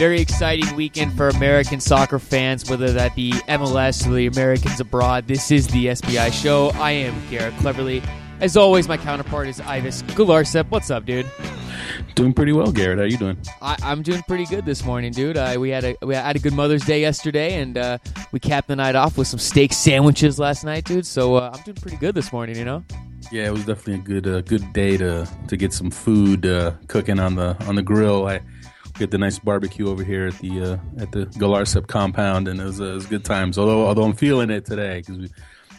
Very exciting weekend for American soccer fans, whether that be MLS or the Americans abroad. This is the SBI show. I am Garrett Cleverly. As always, my counterpart is Ives Galarcep. What's up, dude? Doing pretty well, Garrett. How you doing? I, am doing pretty good this morning, dude. Uh, we had a we had a good Mother's Day yesterday, and uh, we capped the night off with some steak sandwiches last night, dude. So uh, I'm doing pretty good this morning, you know. Yeah, it was definitely a good uh, good day to to get some food uh, cooking on the on the grill. I get the nice barbecue over here at the uh, at the Galarcep compound, and it was, it was good times. Although although I'm feeling it today because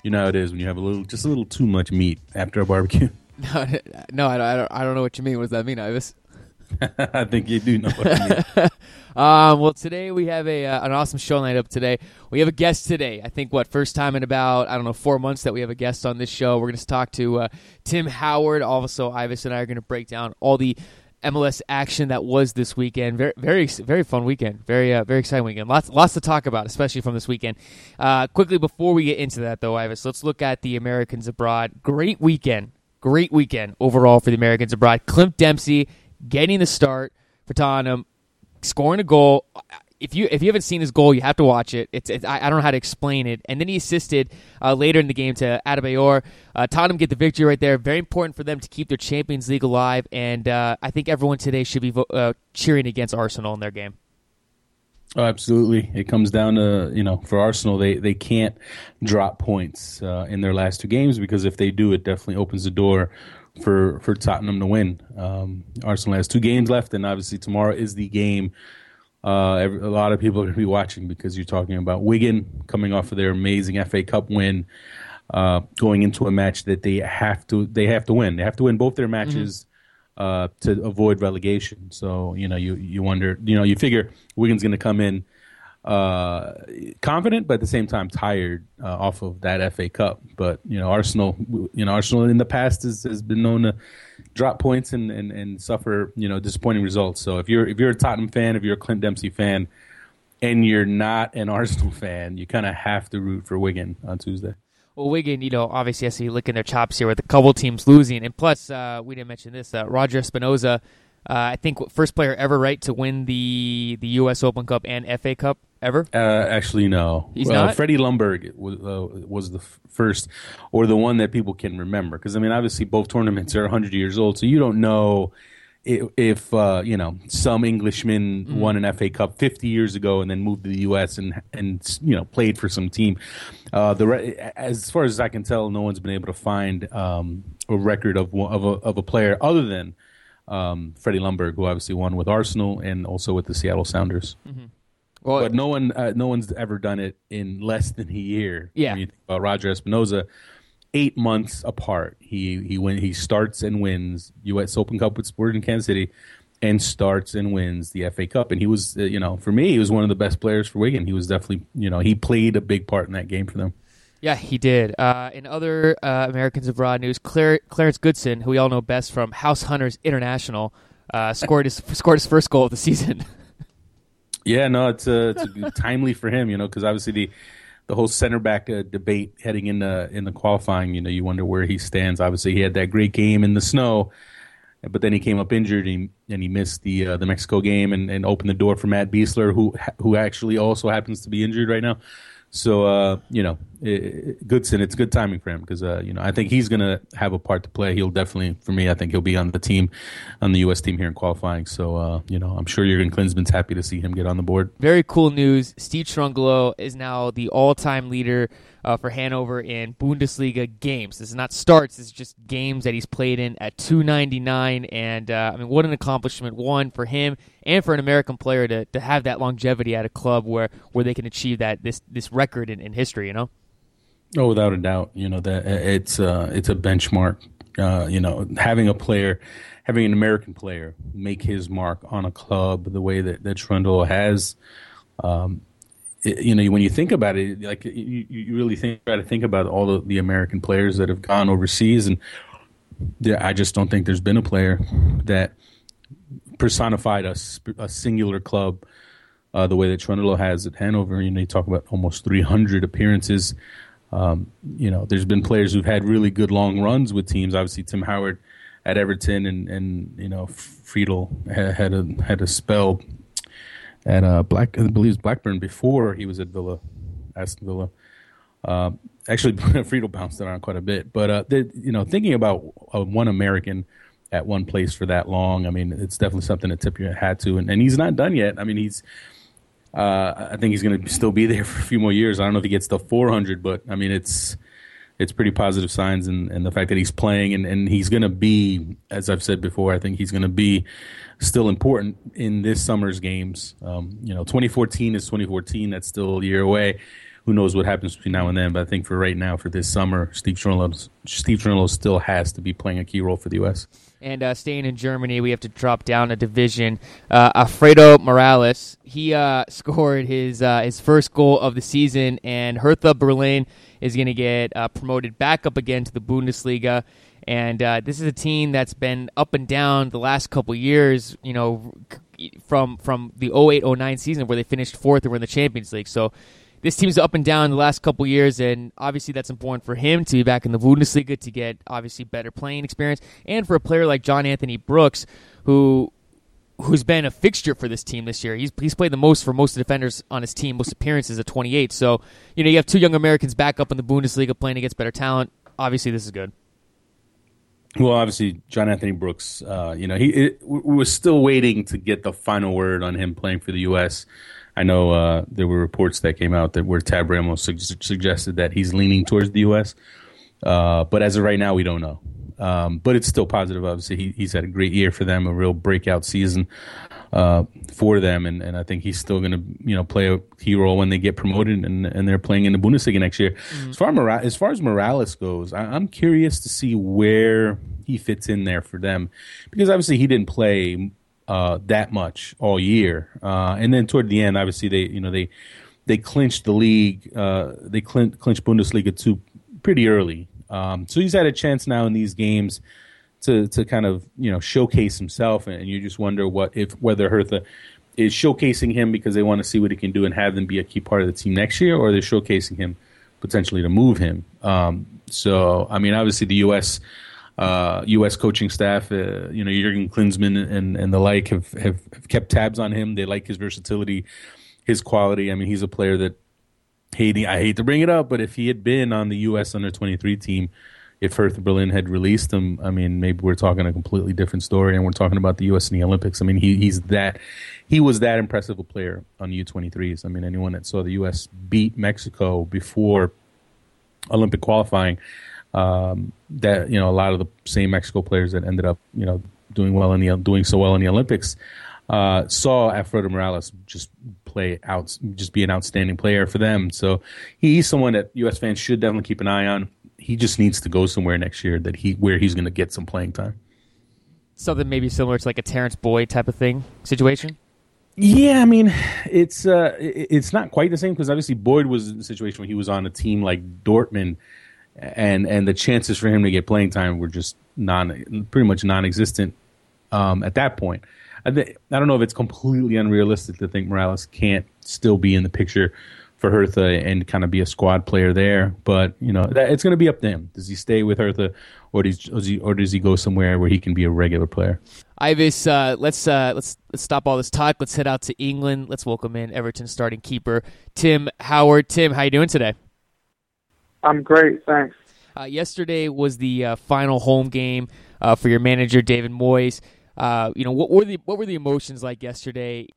you know how it is when you have a little just a little too much meat after a barbecue. No, no, I don't, I don't know what you mean. What does that mean, Ives? I think you do know what I mean. um, well, today we have a uh, an awesome show lined up. Today we have a guest today. I think what first time in about I don't know four months that we have a guest on this show. We're going to talk to uh, Tim Howard. Also, Ives and I are going to break down all the MLS action that was this weekend. Very, very, very fun weekend. Very, uh, very exciting weekend. Lots, lots to talk about, especially from this weekend. Uh, quickly before we get into that, though, Ives, let's look at the Americans abroad. Great weekend. Great weekend overall for the Americans abroad. Clint Dempsey getting the start for Tottenham, scoring a goal if you if you haven't seen his goal, you have to watch it. It's, it's I, I, don't know how to explain it. And then he assisted uh, later in the game to Adebayor. Uh, Tottenham get the victory right there. Very important for them to keep their Champions League alive. And uh, I think everyone today should be uh, cheering against Arsenal in their game. Oh, absolutely. It comes down to you know for Arsenal they they can't drop points uh, in their last two games because if they do, it definitely opens the door for for Tottenham to win. Um, Arsenal has two games left, and obviously tomorrow is the game uh, every, a lot of people are going to be watching because you're talking about Wigan coming off of their amazing FA Cup win, uh, going into a match that they have to they have to win. They have to win both their matches mm-hmm. uh, to avoid relegation. So you know you you wonder you know you figure Wigan's going to come in uh, confident, but at the same time tired uh, off of that FA Cup. But you know, Arsenal, you know, Arsenal in the past has, has been known to drop points and, and, and suffer you know disappointing results. So if you're if you're a Tottenham fan, if you're a Clint Dempsey fan, and you're not an Arsenal fan, you kind of have to root for Wigan on Tuesday. Well, Wigan, you know, obviously has to be licking their chops here with a couple teams losing, and plus, uh, we didn't mention this. Uh, Roger Espinoza, uh, I think first player ever, right, to win the the U.S. Open Cup and FA Cup ever? Uh, actually, no. He's uh, not. Freddie Ljungberg was uh, was the f- first, or the one that people can remember. Because I mean, obviously, both tournaments are 100 years old, so you don't know if, if uh, you know some Englishman mm. won an FA Cup 50 years ago and then moved to the U.S. and and you know played for some team. Uh, the re- as far as I can tell, no one's been able to find um, a record of of a, of a player other than um, Freddie Ljungberg, who obviously won with Arsenal and also with the Seattle Sounders. Mm-hmm. Well, but no one, uh, no one's ever done it in less than a year. Yeah. When you think about Roger Espinoza, eight months apart, he he win, he starts and wins U.S. Open Cup with Sporting Kansas City, and starts and wins the FA Cup. And he was, uh, you know, for me, he was one of the best players for Wigan. He was definitely, you know, he played a big part in that game for them. Yeah, he did. Uh, in other uh, Americans abroad news, Claire, Clarence Goodson, who we all know best from House Hunters International, uh, scored his scored his first goal of the season. Yeah, no, it's uh, it's timely for him, you know, because obviously the the whole center back uh, debate heading in the in the qualifying, you know, you wonder where he stands. Obviously, he had that great game in the snow, but then he came up injured and, and he missed the uh, the Mexico game and, and opened the door for Matt Besler, who who actually also happens to be injured right now. So uh, you know, Goodson, it's good timing for him because uh, you know I think he's going to have a part to play. He'll definitely, for me, I think he'll be on the team, on the U.S. team here in qualifying. So uh, you know, I'm sure Jurgen Klinsmann's happy to see him get on the board. Very cool news. Steve Cherundolo is now the all-time leader uh, for Hanover in Bundesliga games. This is not starts. This is just games that he's played in at 299. And uh, I mean, what an accomplishment! One for him and for an American player to, to have that longevity at a club where, where they can achieve that this this record in, in history. You know. Oh, without a doubt. You know that it's uh, it's a benchmark. Uh, you know, having a player, having an American player make his mark on a club the way that that Cherundolo has. Um, you know, when you think about it, like you, you really think about it, think about all the, the American players that have gone overseas, and I just don't think there's been a player that personified a, a singular club uh, the way that Cherundolo has at Hanover. You know, you talk about almost 300 appearances. Um, you know, there's been players who've had really good long runs with teams. Obviously, Tim Howard at Everton, and and you know, Friedel had, a had a spell at uh, Black, I believe Blackburn before he was at Villa, Aston Villa. Uh, actually, Friedel bounced around quite a bit, but uh, you know, thinking about uh, one American at one place for that long, I mean, it's definitely something to tip your hat to. And, and he's not done yet. I mean, he's, uh, I think he's going to still be there for a few more years. I don't know if he gets to 400, but I mean, it's it's pretty positive signs, and, and the fact that he's playing and, and he's going to be, as I've said before, I think he's going to be still important in this summer's games. Um, you know, 2014 is 2014. That's still a year away who knows what happens between now and then. But I think for right now, for this summer, Steve Cherundolo, Steve Cherundolo still has to be playing a key role for the U.S. And uh, staying in Germany, we have to drop down a division. Uh, Alfredo Morales, he uh, scored his uh, his first goal of the season, and Hertha Berlin is going to get uh, promoted back up again to the Bundesliga. And uh, this is a team that's been up and down the last couple years. You know, from from the 08-09 season where they finished fourth and were in the Champions League. So this team's up and down the last couple years, and obviously that's important for him to be back in the Bundesliga to get obviously better playing experience, and for a player like John Anthony Brooks, who who's been a fixture for this team this year. He's he's played the most for most of the defenders on his team, most appearances at 28. So you know you have two young Americans back up in the Bundesliga playing against better talent. Obviously, this is good. Well, obviously, John Anthony Brooks. Uh, you know, he it, we were still waiting to get the final word on him playing for the U.S. I know uh, there were reports that came out that where Tab Ramos su- suggested that he's leaning towards the U.S. Uh, but as of right now, we don't know. Um, but it's still positive. Obviously, he, he's had a great year for them, a real breakout season uh, for them, and, and I think he's still going to you know play a key role when they get promoted and, and they're playing in the Bundesliga next year. Mm-hmm. As far Mora- as far as Morales goes, I, I'm curious to see where he fits in there for them because obviously he didn't play uh, that much all year. Uh, and then toward the end, obviously they you know they they clinched the league. Uh, they clinched, clinched Bundesliga two pretty early. Um, so he's had a chance now in these games to to kind of you know showcase himself, and you just wonder what if whether Hertha is showcasing him because they want to see what he can do and have them be a key part of the team next year, or they're showcasing him potentially to move him. Um, so I mean, obviously the U.S uh, U.S. coaching staff, uh, you know, Jurgen Klinsmann and, and the like have, have, have kept tabs on him. They like his versatility, his quality. I mean, he's a player that, hating, I hate to bring it up, but if he had been on the U.S. under 23 team, if Hertha Berlin had released him, I mean, maybe we're talking a completely different story, and we're talking about the U.S. in the Olympics. I mean, he, he's that he was that impressive a player on U23s. I mean, anyone that saw the U.S. beat Mexico before Olympic qualifying, um, that you know a lot of the same Mexico players that ended up you know doing well in the doing so well in the Olympics uh, saw Alfredo Morales just play out, just be an outstanding player for them. So he's someone that U.S. fans should definitely keep an eye on. He just needs to go somewhere next year that he where he's going to get some playing time. Something maybe similar to like a Terrence Boyd type of thing situation. Yeah, I mean, it's uh, it's not quite the same because obviously Boyd was in a situation where he was on a team like Dortmund and and the chances for him to get playing time were just non pretty much non-existent um, at that point. I, th- I don't know if it's completely unrealistic to think Morales can't still be in the picture for Hertha and kind of be a squad player there, but you know that, it's going to be up to him. Does he stay with Hertha, or does, he or does he go somewhere where he can be a regular player? Ives, uh, let's uh, let's let's stop all this talk. Let's head out to England. Let's welcome in Everton starting keeper Tim Howard. Tim, how you doing today? I'm great, thanks. Uh, yesterday was the uh, final home game uh, for your manager, David Moyes. Uh, you know, what were the what were the emotions like yesterday?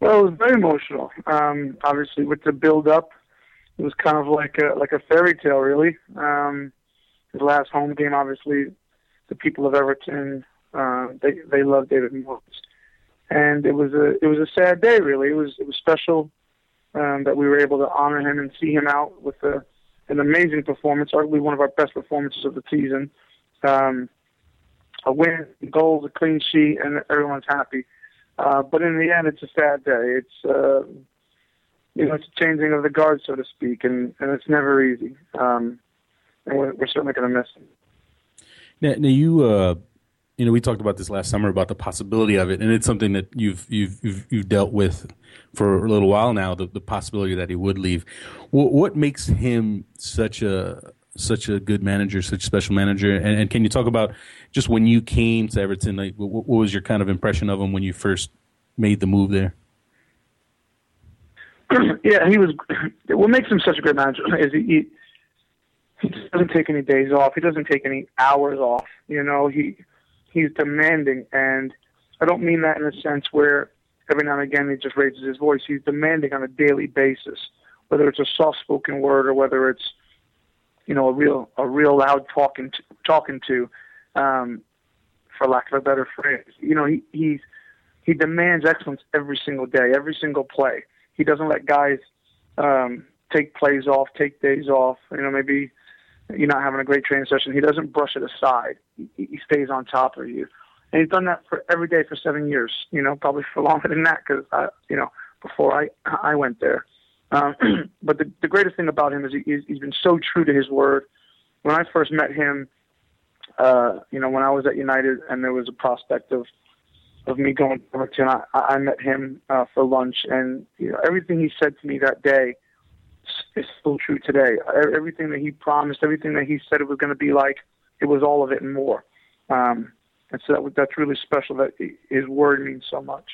Well, it was very emotional. Um, obviously, with the build up, it was kind of like a like a fairy tale, really. Um, the last home game, obviously, the people of Everton uh, they they love David Moyes, and it was a it was a sad day, really. It was it was special um, that we were able to honor him and see him out with a an amazing performance, arguably one of our best performances of the season. Um, a win, goals, a clean sheet, and everyone's happy. Uh, but in the end, it's a sad day. It's uh, you know, it's a changing of the guard, so to speak, and, and it's never easy. Um, and we're, we're certainly going to miss him. Now, now you uh, you know, we talked about this last summer about the possibility of it, and it's something that you've you've you've, you've dealt with for a little while now. The, the possibility that he would leave. What, what makes him such a such a good manager, such a special manager? And, and can you talk about just when you came to Everton? Like, what, what was your kind of impression of him when you first made the move there? yeah, he was. What makes him such a great manager is he, he doesn't take any days off. He doesn't take any hours off. You know, he he's demanding, and I don't mean that in a sense where every now and again he just raises his voice. He's demanding on a daily basis, whether it's a soft-spoken word or whether it's you know a real a real loud talking to, talking to, um, for lack of a better phrase. You know, he he's he demands excellence every single day, every single play. He doesn't let guys um, take plays off, take days off. You know, maybe you're not having a great training session. He doesn't brush it aside. He, he stays on top of you, and he's done that for every day for seven years. You know, probably for longer than that because I, you know, before I I went there. Um, but the the greatest thing about him is he, he's, been so true to his word. When I first met him, uh, you know, when I was at United and there was a prospect of of me going to Everton, I, I met him uh, for lunch, and you know, everything he said to me that day is still true today. Everything that he promised, everything that he said it was going to be like, it was all of it and more. Um, and so that, that's really special. That his word means so much.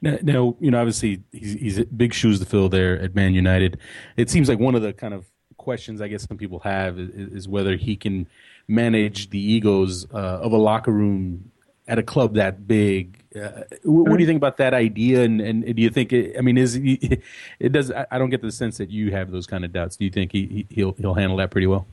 Now, now, you know, obviously he's, he's big shoes to fill there at Man United. It seems like one of the kind of questions I guess some people have is, is whether he can manage the egos uh, of a locker room at a club that big. Uh, what, do you think about that idea? And, and do you think it, I mean, is it, it does? I don't get the sense that you have those kind of doubts. Do you think he he'll he'll handle that pretty well?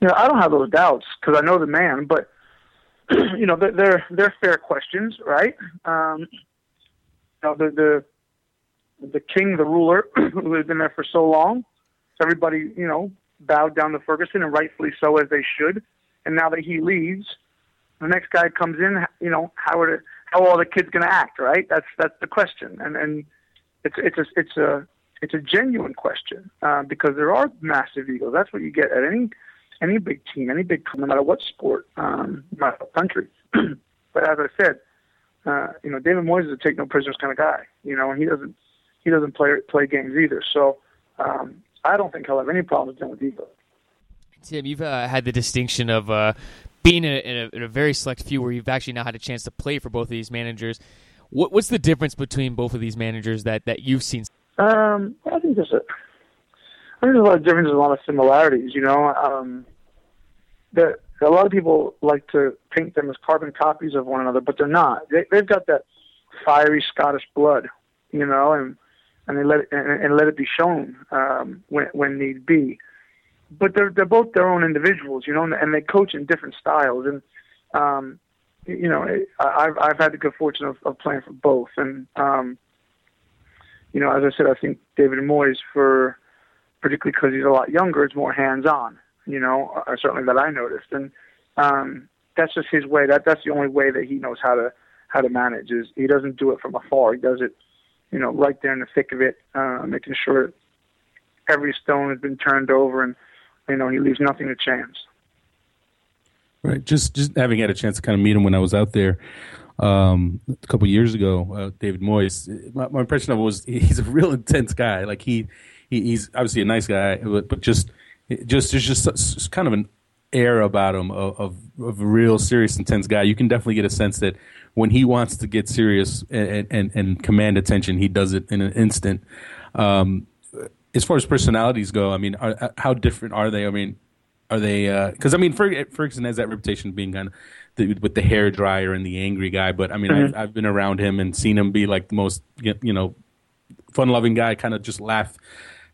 Know, I don't have those doubts because I know the man. But you know, they're they're fair questions, right? Um, you know, the the the king, the ruler, who has been there for so long, everybody, you know, bowed down to Ferguson, and rightfully so, as they should. And now that he leaves, the next guy comes in, you know, how are how are the kids going to act, right? That's that's the question, and and it's it's a it's a it's a genuine question uh, because there are massive egos. That's what you get at any any big team, any big no matter what sport, um, no matter what country. but as I said, uh, you know, David Moyes is a take no prisoners kind of guy. You know, and he doesn't he doesn't play play games either. So um, I don't think he'll have any problems dealing with ego. Tim, you've uh, had the distinction of uh, being in a, in, a, in a, very select few where you've actually now had a chance to play for both of these managers. What, what's the difference between both of these managers that, that you've seen? Um, I think there's a, I think there's a lot of differences, a lot of similarities. You know, um, that a lot of people like to paint them as carbon copies of one another, but they're not. They, they've got that fiery Scottish blood, you know, and and they let it, and, and let it be shown um, when when need be but they're they're both their own individuals, you know, and they coach in different styles. And um, you know, I've I've had the good fortune of, of playing for both, and um, you know, as I said, I think David Moyes, for particularly because he's a lot younger, is more hands-on. You know, uh, certainly that I noticed, and um, that's just his way. That that's the only way that he knows how to how to manage. Is he doesn't do it from afar. He does it, you know, right there in the thick of it, uh, making sure every stone has been turned over and you know, he leaves nothing to chance. Right. Just just having had a chance to kind of meet him when I was out there um, a couple years ago, uh, David Moyes. My, my, impression of him was he's a real intense guy. Like he, he he's obviously a nice guy, but, but just just there's just kind of an air about him of, of, of a real serious, intense guy. You can definitely get a sense that when he wants to get serious and, and, and command attention, he does it in an instant. Um, as far as personalities go, I mean, are, uh, how different are they? I mean, are they? Because uh, I mean, Ferguson has that reputation of being kind of the, with the hair dryer and the angry guy. But I mean, mm-hmm. I've, I've, been around him and seen him be like the most, you know, fun-loving guy. Kind of just laugh,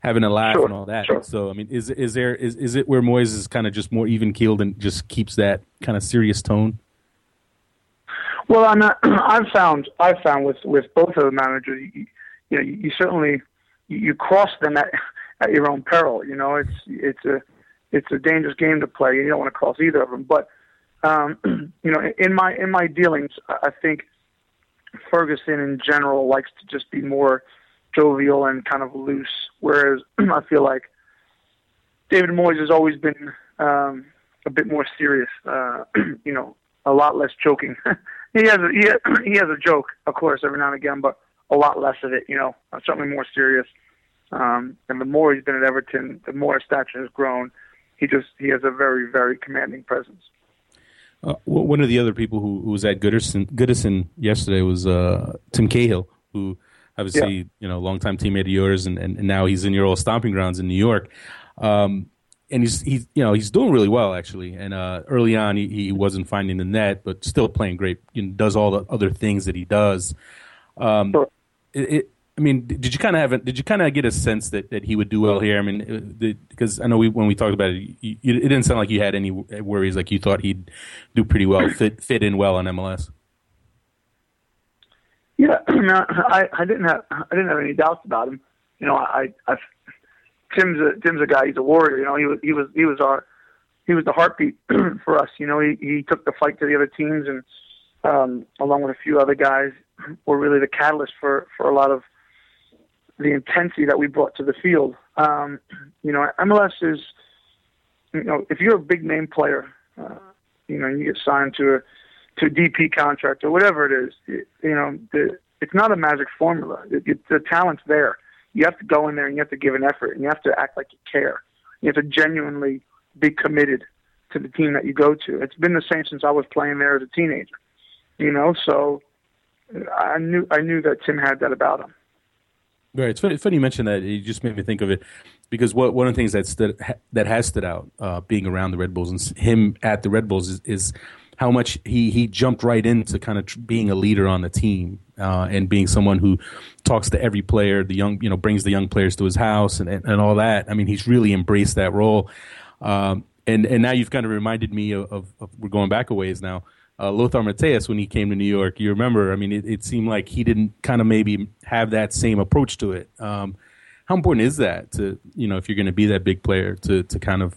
having a laugh sure, and all that. Sure. So I mean, is is there is is it where Moyes is kind of just more even keeled and just keeps that kind of serious tone? Well, I'm not, I've found I've found with with both of the managers, you, you know, you certainly you cross them at at your own peril. You know, it's it's a it's a dangerous game to play. You don't want to cross either of them. But um, you know, in my in my dealings, I think Ferguson in general likes to just be more jovial and kind of loose, whereas I feel like David Moyes has always been um, a bit more serious. Uh, you know, a lot less joking. he has a, he has, he has a joke, of course, every now and again, but a lot less of it. You know, certainly more serious. Um, and the more he's been at Everton, the more his stature has grown. He just he has a very very commanding presence. Uh, one of the other people who, who was at Goodison, Goodison yesterday was uh, Tim Cahill, who obviously, yeah. you know, longtime teammate of yours, and, and, and, now he's in your old stomping grounds in New York. Um, and he's he's you know he's doing really well actually. And uh, early on, he, he wasn't finding the net, but still playing great. You know, does all the other things that he does. Um, sure. It, it, I mean, did you kind of have? Did you kind of get a sense that, that he would do well here? I mean, because I know we when we talked about it, you, it didn't sound like you had any worries. Like you thought he'd do pretty well, fit fit in well on MLS. Yeah, no, I, I didn't have I didn't have any doubts about him. You know, I, I Tim's a Tim's a guy. He's a warrior. You know, he was he was he was our he was the heartbeat for us. You know, he he took the fight to the other teams, and um, along with a few other guys, were really the catalyst for for a lot of the intensity that we brought to the field. Um, you know, MLS is you know if you're a big name player, uh, you know, you get signed to a to a DP contract or whatever it is. You, you know, the, it's not a magic formula. It, it, the talent's there. You have to go in there and you have to give an effort and you have to act like you care. You have to genuinely be committed to the team that you go to. It's been the same since I was playing there as a teenager. You know, so I knew I knew that Tim had that about him. Right. It's funny, funny you mentioned that. You just made me think of it because what, one of the things that stood, that has stood out uh, being around the Red Bulls and him at the Red Bulls is, is how much he he jumped right into kind of tr- being a leader on the team uh, and being someone who talks to every player, the young you know brings the young players to his house and and, and all that. I mean, he's really embraced that role. Um, and and now you've kind of reminded me of, of, of we're going back a ways now. Uh, Lothar Matthäus when he came to New York. You remember? I mean, it, it seemed like he didn't kind of maybe have that same approach to it. Um, how important is that to you know if you're going to be that big player to to kind of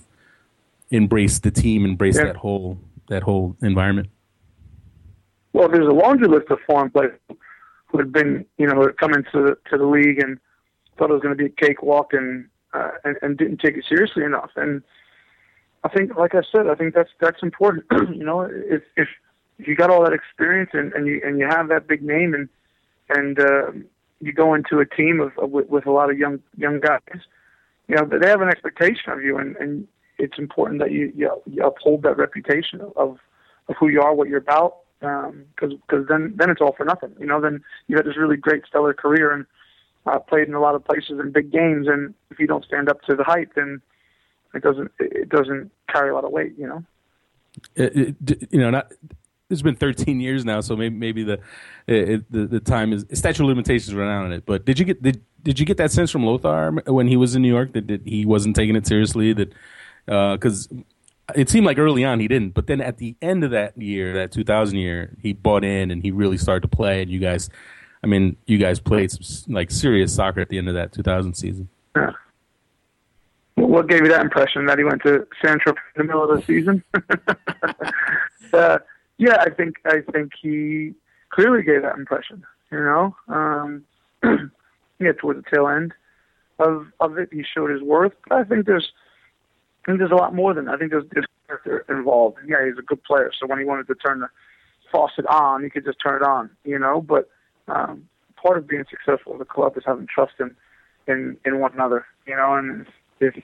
embrace the team, embrace yeah. that whole that whole environment? Well, there's a laundry list of foreign players who had been, you know, had come into to the league and thought it was going to be a cakewalk and, uh, and and didn't take it seriously enough. And I think, like I said, I think that's that's important. you know, if if if you got all that experience and, and you and you have that big name and and uh, you go into a team of, of with, with a lot of young young guys, you know, they have an expectation of you, and and it's important that you, you, you uphold that reputation of of who you are, what you're about, because um, because then then it's all for nothing. You know, then you had this really great stellar career and uh, played in a lot of places in big games, and if you don't stand up to the hype, then it doesn't it doesn't carry a lot of weight. You know. It, it, you know, not it's been 13 years now, so maybe maybe the it, the the time is statute of limitations run out on it. But did you get did did you get that sense from Lothar when he was in New York that, that he wasn't taking it seriously that because uh, it seemed like early on he didn't, but then at the end of that year, that 2000 year, he bought in and he really started to play. And you guys, I mean, you guys played some like serious soccer at the end of that 2000 season. What gave you that impression that he went to San in the middle of the season? uh, yeah, I think I think he clearly gave that impression. You know, um, yeah, towards the tail end of of it, he showed his worth. But I think there's I think there's a lot more than that. I think there's, there's character involved. Yeah, he's a good player, so when he wanted to turn the faucet on, he could just turn it on, you know. But um, part of being successful as a club is having trust in in, in one another, you know, and if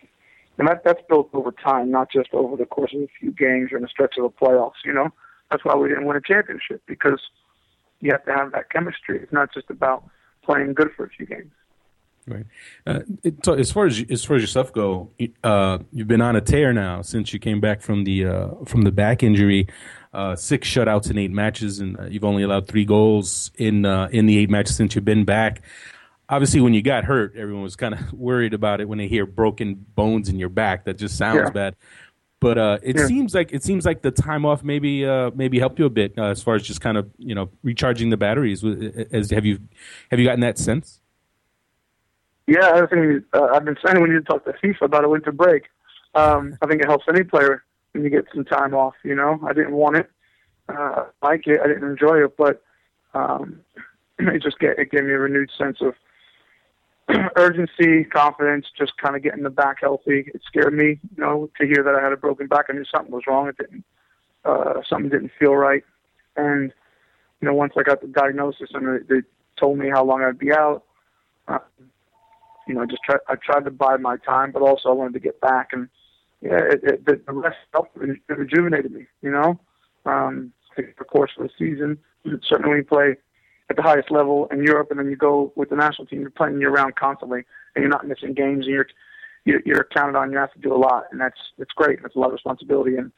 and that that's built over time, not just over the course of a few games or in a stretch of the playoffs, you know. That's why we didn't win a championship because you have to have that chemistry. It's not just about playing good for a few games. Right. Uh, it, so as far as as far as yourself go, uh, you've been on a tear now since you came back from the uh, from the back injury. Uh, six shutouts in eight matches, and uh, you've only allowed three goals in uh, in the eight matches since you've been back. Obviously, when you got hurt, everyone was kind of worried about it when they hear broken bones in your back. That just sounds yeah. bad. But it yeah. seems like it seems like the time off maybe maybe helped you a bit as far as just kind of you know recharging the batteries. As have you have you gotten that sense? Yeah, I think uh, I've been saying we need to talk to FIFA about a winter break. Um, I think it helps any player when you get some time off. You know, I didn't want it, uh, like it, I didn't enjoy it, but um, it just get, it gave me a renewed sense of urgency, confidence, just kind of getting the back healthy. It scared me, you know, to hear that I had a broken back. I knew something was wrong. It didn't, uh, something didn't feel right. And, you know, once I got the diagnosis and they, they told me how long I'd be out, uh, you know, just try, I tried to buy my time, but also I wanted to get back. And yeah, it, it, the, the rest helped it rejuvenated me. You know, um, the course of the season, certainly play at the highest level in Europe, and then you go with the national team. You're playing year round constantly, and you're not missing games, and you're you're, counted on. You have to do a lot, and that's it's great. That's a lot of responsibility, and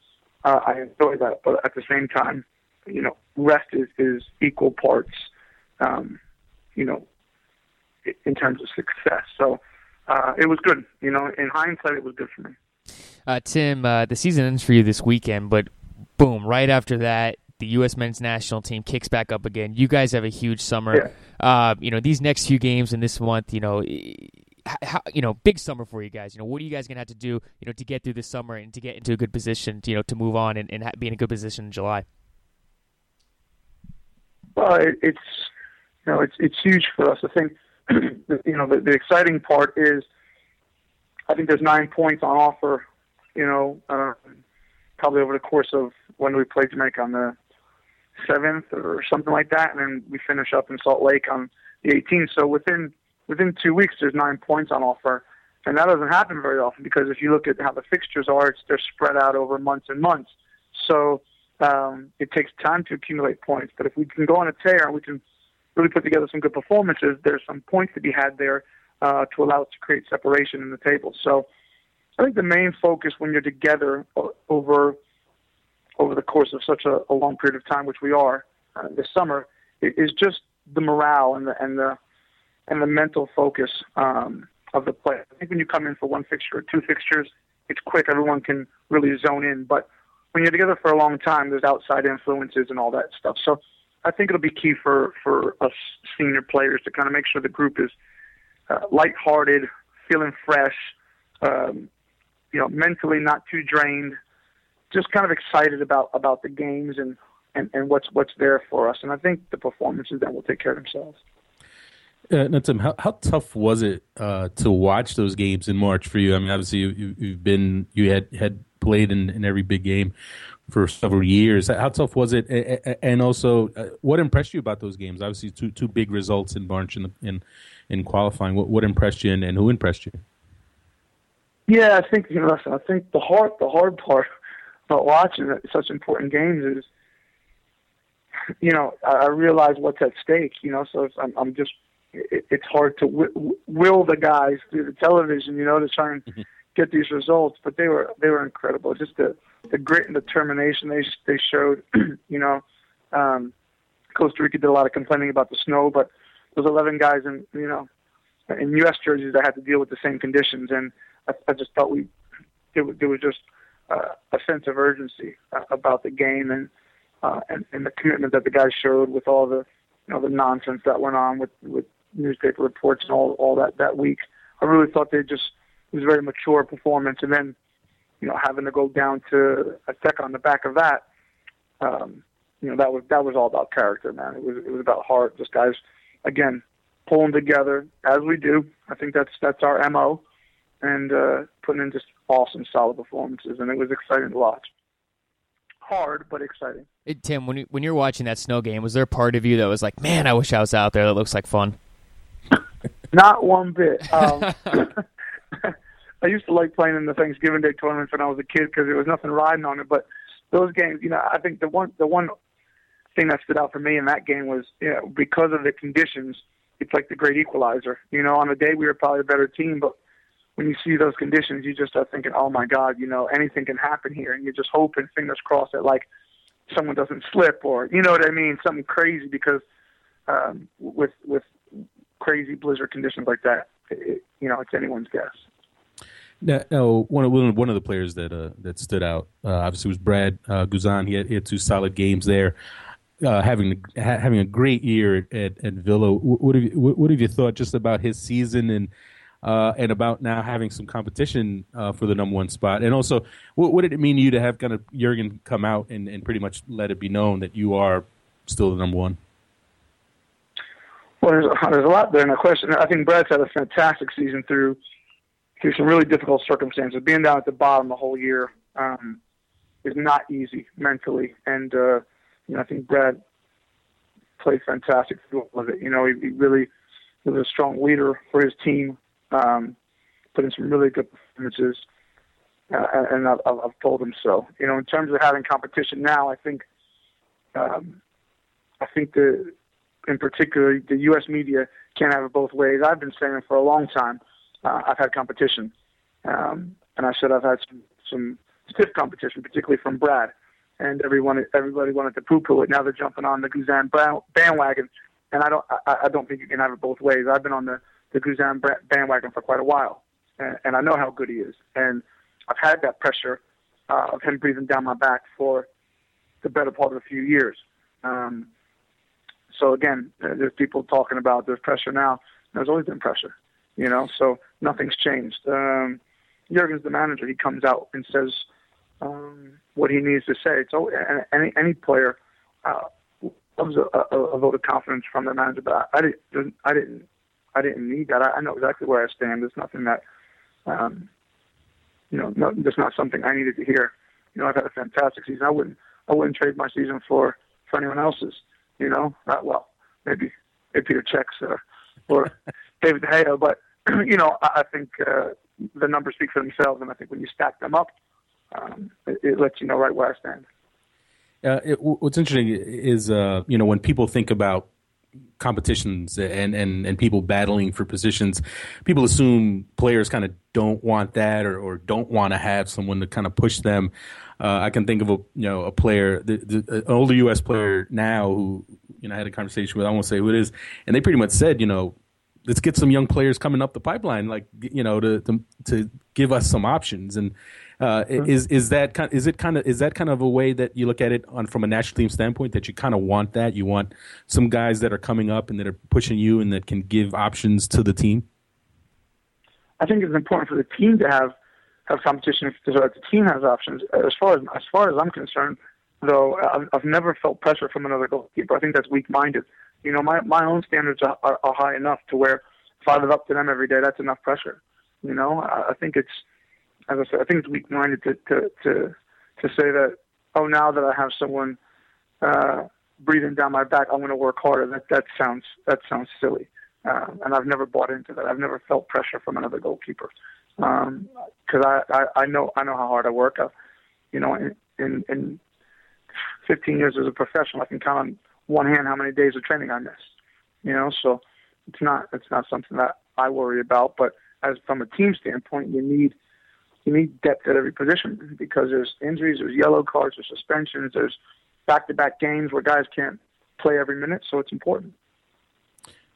uh, I enjoy that. But at the same time, you know, rest is is equal parts. Um, you know, in terms of success. So uh, it was good. You know, in hindsight, it was good for me. Uh, Tim, uh, the season ends for you this weekend, but boom, right after that, the U.S. men's national team kicks back up again. You guys have a huge summer. Yeah. Uh, you know, these next few games in this month, you know, how, you know, big summer for you guys. You know, what are you guys going to have to do, you know, to get through this summer and to get into a good position, to, you know, to move on and, and be in a good position in July? Well, it, it's you know, it's it's huge for us. I think you know the, the exciting part is I think there's nine points on offer. You know, uh, probably over the course of when we play Jamaica on the seventh or something like that, and then we finish up in Salt Lake on the 18th. So within within two weeks, there's nine points on offer, and that doesn't happen very often because if you look at how the fixtures are, it's, they're spread out over months and months. So um, it takes time to accumulate points. But if we can go on a tear and we can really put together some good performances, there's some points to be had there uh, to allow us to create separation in the table. So I think the main focus when you're together over over the course of such a, a long period of time, which we are uh, this summer, is just the morale and the and the and the mental focus um, of the play. I think when you come in for one fixture or two fixtures, it's quick. Everyone can really zone in. But when you're together for a long time, there's outside influences and all that stuff. So I think it'll be key for for us senior players to kind of make sure the group is uh, lighthearted, feeling fresh, um, you know, mentally not too drained, just kind of excited about about the games and and and what's what's there for us. And I think the performances then will take care of themselves. Uh, now, Tim, how, how tough was it uh, to watch those games in March for you? I mean, obviously you, have been you had had played in, in every big game for several years. How tough was it? And also, uh, what impressed you about those games? Obviously, two two big results in March in in, in qualifying. What what impressed you, and, and who impressed you? Yeah, I think you know. I think the hard the hard part about watching such important games is, you know, I realize what's at stake. You know, so I'm, I'm just it, it's hard to w- will the guys through the television, you know, to try and mm-hmm. get these results. But they were they were incredible. Just the the grit and determination they they showed. you know, um, Costa Rica did a lot of complaining about the snow, but those 11 guys in you know in U.S. jerseys that had to deal with the same conditions, and I, I just thought we there, there was just a sense of urgency uh, about the game and, uh, and and the commitment that the guys showed with all the you know the nonsense that went on with with newspaper reports and all all that that week. I really thought they just it was a very mature performance, and then you know having to go down to Azteca on the back of that, um, you know that was that was all about character, man. It was it was about heart. Just guys, again, pulling together as we do. I think that's that's our mo, and uh, putting in just awesome, solid performances, and it was exciting to watch. Hard, but exciting. Hey, Tim, when you, when you're watching that snow game, was there a part of you that was like, "Man, I wish I was out there. That looks like fun." Not one bit. Um, I used to like playing in the Thanksgiving Day tournaments when I was a kid because there was nothing riding on it. But those games, you know, I think the one the one thing that stood out for me in that game was, you know, because of the conditions, it's like the great equalizer. You know, on the day we were probably a better team, but when you see those conditions, you just start thinking, oh my God, you know, anything can happen here, and you're just hoping, fingers crossed, that like someone doesn't slip or you know what I mean, something crazy because um, with with crazy blizzard conditions like that, it, you know, it's anyone's guess. Now, now one of one of the players that uh, that stood out uh, obviously was Brad uh, Guzan. He had, he had two solid games there, uh, having ha- having a great year at, at, at Villa. What have you what, what, have you thought just about his season and uh, and about now having some competition uh, for the number one spot? And also, what, what, did it mean to you to have kind of Jurgen come out and, and pretty much let it be known that you are still the number one? Well, there's, there's a lot there, no question. I think Brad's had a fantastic season through through some really difficult circumstances. Being down at the bottom the whole year um, is not easy mentally, and uh, you know I think Brad played fantastic through all of it. You know, he, he really was a strong leader for his team, um, put in some really good performances, uh, and I've, I've told him so. You know, in terms of having competition now, I think um, I think the in particular, the U.S. media can't have it both ways. I've been saying for a long time. Uh, I've had competition, um, and I said I've had some, some stiff competition, particularly from Brad. And everyone, everybody wanted to poo-poo it. Now they're jumping on the Guzan bandwagon, and I don't, I, I don't think you can have it both ways. I've been on the the Guzan bandwagon for quite a while, and, and I know how good he is. And I've had that pressure uh, of him breathing down my back for the better part of a few years. Um, so again, there's people talking about there's pressure now. There's always been pressure, you know. So nothing's changed. Um, Jurgen's the manager. He comes out and says um, what he needs to say. So any any player uh, loves a, a, a vote of confidence from their manager. But I, I didn't. I didn't. I didn't need that. I, I know exactly where I stand. There's nothing that, um, you know, no, there's not something I needed to hear. You know, I've had a fantastic season. I wouldn't. I wouldn't trade my season for for anyone else's. You know, not well, maybe maybe Peter Cech's or or David De Gea, but you know, I, I think uh, the numbers speak for themselves, and I think when you stack them up, um, it, it lets you know right where I stand. Uh, it, what's interesting is, uh, you know, when people think about competitions and, and, and people battling for positions, people assume players kind of don't want that or, or don't want to have someone to kind of push them. Uh, I can think of a you know a player, the, the, an older U.S. player now who you know I had a conversation with. I won't say who it is, and they pretty much said, you know, let's get some young players coming up the pipeline, like you know, to to, to give us some options. And uh, is is that kind? Is it kind of is that kind of a way that you look at it on from a national team standpoint that you kind of want that you want some guys that are coming up and that are pushing you and that can give options to the team. I think it's important for the team to have have competition so that the team has options. As far as as far as I'm concerned, though, I've, I've never felt pressure from another goalkeeper. I think that's weak-minded. You know, my my own standards are, are, are high enough to where if I live up to them every day, that's enough pressure. You know, I, I think it's as I said, I think it's weak-minded to to to to say that oh now that I have someone uh, breathing down my back, I'm going to work harder. That that sounds that sounds silly. Uh, and I've never bought into that. I've never felt pressure from another goalkeeper because um, I, I I know I know how hard I work. I, you know, in, in in 15 years as a professional, I can count on one hand how many days of training I miss. You know, so it's not it's not something that I worry about. But as from a team standpoint, you need you need depth at every position because there's injuries, there's yellow cards, there's suspensions, there's back-to-back games where guys can't play every minute. So it's important.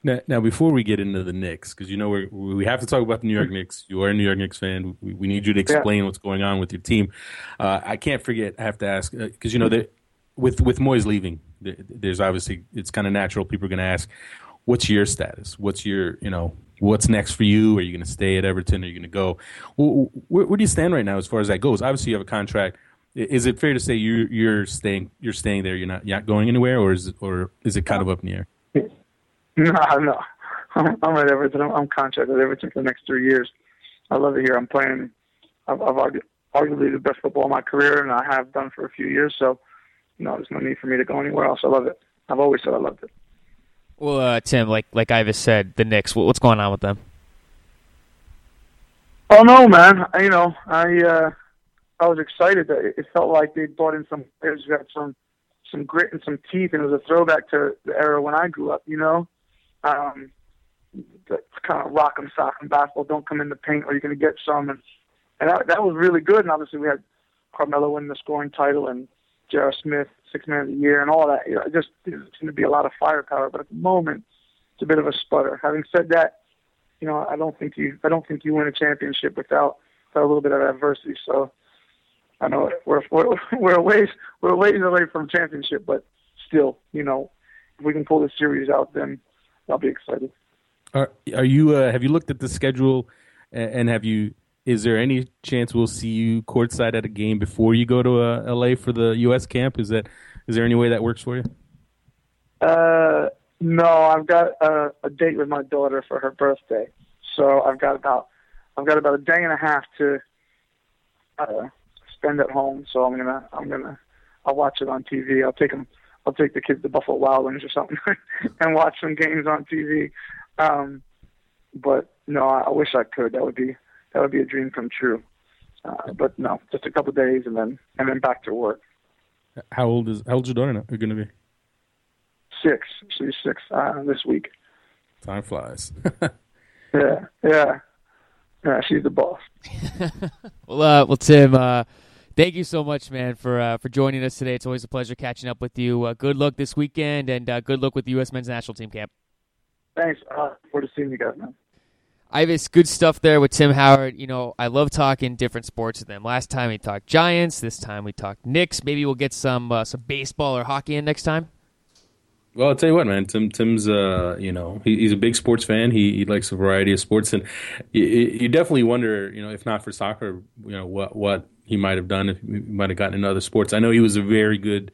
Now, now, before we get into the Knicks, because you know we we have to talk about the New York Knicks. You are a New York Knicks fan. We, we need you to explain yeah. what's going on with your team. Uh, I can't forget. I have to ask because uh, you know that with with Moyes leaving, there's obviously it's kind of natural. People are going to ask, "What's your status? What's your you know what's next for you? Are you going to stay at Everton? Are you going to go? Where, where, do you stand right now as far as that goes? Obviously, you have a contract. Is it fair to say you you're staying you're staying there? You're not you're not going anywhere, or is it, or is it kind of up in the air? No, no. I'm at Everton. I'm, contracted at Everton for the next three years. I love it here. I'm playing. I've, I've arguably the best football of my career, and I have done for a few years. So, no, there's no need for me to go anywhere else. I love it. I've always said I loved it. Well, uh, Tim, like like Ives said, the Knicks. What's going on with them? Oh no, man. You know, I uh, I was excited that it felt like they brought in some players who had some some grit and some teeth, and it was a throwback to the era when I grew up. You know, um, that's kind of rock 'em, sock 'em basketball. Don't come in the paint, or you're going to get some. And, and that, that was really good. And obviously, we had Carmelo win the scoring title and J.R. Smith six man of the year and all that. You know, just it seemed to be a lot of firepower. But at the moment, it's a bit of a sputter. Having said that, you know, I don't think you I don't think you win a championship without without a little bit of adversity. So. I know we're we're we're a ways we're a ways away from championship, but still, you know, if we can pull this series out, then I'll be excited. Are are you? Uh, have you looked at the schedule, and have you? Is there any chance we'll see you courtside at a game before you go to uh, LA for the U.S. camp? Is that? Is there any way that works for you? Uh, no, I've got a, a date with my daughter for her birthday, so I've got about I've got about a day and a half to uh, spend at home. So I'm gonna I'm gonna I'll watch it on TV. I'll take them I'll take the kids to Buffalo Wild Wings or something and watch some games on TV. Um, but no, I, I wish I could. That would be that would be a dream come true. Uh, but no, just a couple of days and then and then back to work. How old is how old's your daughter now, going to be? six. She'll six uh, this week. Time flies. yeah, yeah, yeah. She's the boss. well, uh, well, Tim. Uh, thank you so much, man, for uh, for joining us today. It's always a pleasure catching up with you. Uh, good luck this weekend, and uh, good luck with the U.S. Men's National Team camp. Thanks. Uh, forward to seeing you guys, man. Ives, good stuff there with Tim Howard. You know, I love talking different sports with them. Last time we talked Giants. This time we talked Knicks. Maybe we'll get some uh, some baseball or hockey in next time. Well, I'll tell you what, man. Tim, Tim's, uh, you know, he, he's a big sports fan. He, he likes a variety of sports, and you, you, definitely wonder, you know, if not for soccer, you know, what what he might have done if he might have gotten into other sports. I know he was a very good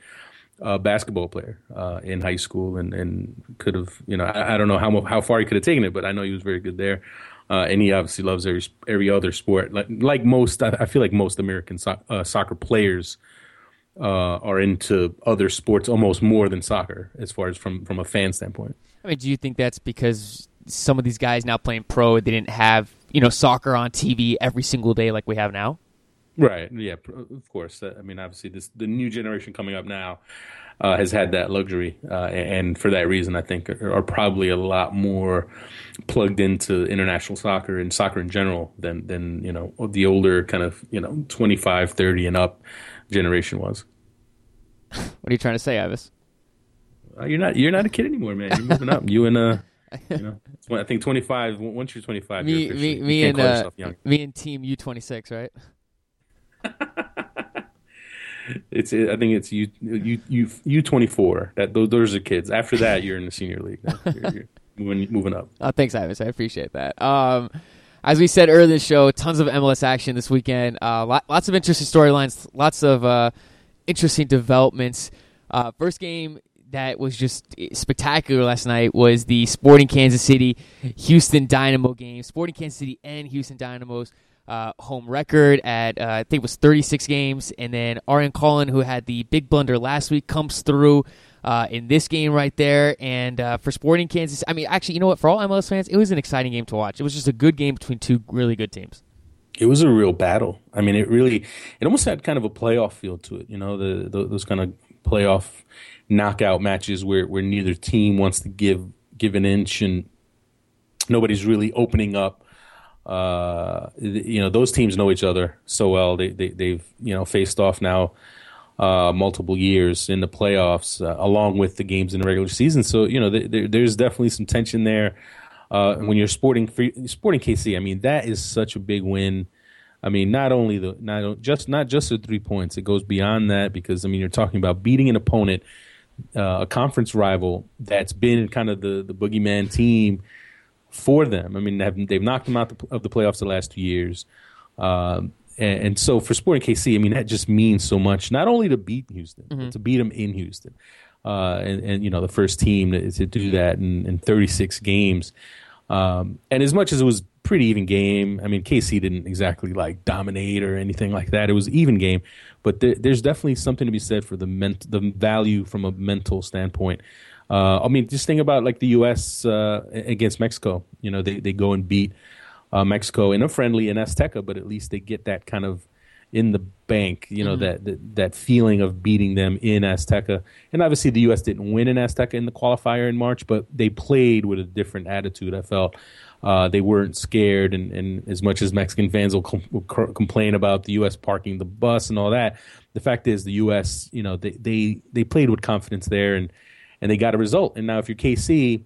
uh, basketball player uh, in high school, and, and could have, you know, I, I, don't know how how far he could have taken it, but I know he was very good there. Uh, and he obviously loves every every other sport, like like most. I, I feel like most American so, uh, soccer players uh, are into other sports almost more than soccer, as far as from from a fan standpoint. I mean, do you think that's because some of these guys now playing pro, they didn't have you know soccer on TV every single day like we have now? Right. Yeah. Of course. I mean, obviously, this the new generation coming up now uh, has had that luxury, uh, and for that reason, I think are, are, probably a lot more plugged into international soccer and soccer in general than than you know the older kind of you know 25, 30 and up generation was. What are you trying to say, Ives? Uh, you're not you're not a kid anymore, man. You're moving up. You and uh, you know, I think 25. Once you're 25, me, you're me, me and uh, me and Team U26, right? it's I think it's you U U U 24. That those those are kids. After that, you're in the senior league. You're, you're moving moving up. Oh, thanks, Ives. I appreciate that. Um, as we said earlier in the show, tons of MLS action this weekend. Uh, lot, lots of interesting storylines, lots of uh, interesting developments. Uh, first game that was just spectacular last night was the Sporting Kansas City Houston Dynamo game. Sporting Kansas City and Houston Dynamos uh, home record at uh, I think it was 36 games, and then Aurélien Collin, who had the big blunder last week, comes through uh, in this game right there. And uh, for Sporting Kansas, I mean, actually, you know what? For all MLS fans, it was an exciting game to watch. It was just a good game between two really good teams. It was a real battle. I mean, it really, it almost had kind of a playoff feel to it. You know, the, the those kind of playoff knockout matches where where neither team wants to give give an inch and nobody's really opening up. Uh, you know, those teams know each other so well. They, they they've you know faced off now uh, multiple years in the playoffs, uh, along with the games in the regular season. So you know, there's definitely some tension there. Uh, when you're sporting sporting KC, I mean that is such a big win. I mean, not only the not just not just the three points, it goes beyond that because I mean you're talking about beating an opponent, uh, a conference rival that's been kind of the the boogeyman team for them. I mean, they've, they've knocked them out of the playoffs the last two years. Um, and, and, so for Sporting KC, I mean, that just means so much, not only to beat Houston, mm-hmm. but to beat them in Houston. Uh, and, and, you know, the first team to, to do that in, in 36 games. Um, and as much as it was pretty even game, I mean, KC didn't exactly like dominate or anything like that. It was even game, but there, there's definitely something to be said for the ment- the value from a mental standpoint. Uh, I mean, just think about like the U.S. Uh, against Mexico. You know, they, they go and beat uh, Mexico in a friendly in Azteca, but at least they get that kind of in the bank, you know, mm-hmm. that, that, that feeling of beating them in Azteca. And obviously, the U.S. didn't win in Azteca in the qualifier in March, but they played with a different attitude. I felt uh, they weren't scared, and, and, as much as Mexican fans will, com- will complain about the U.S. parking the bus and all that, the fact is the U.S. You know, they they, they played with confidence there, and and they got a result. And now, if you're KC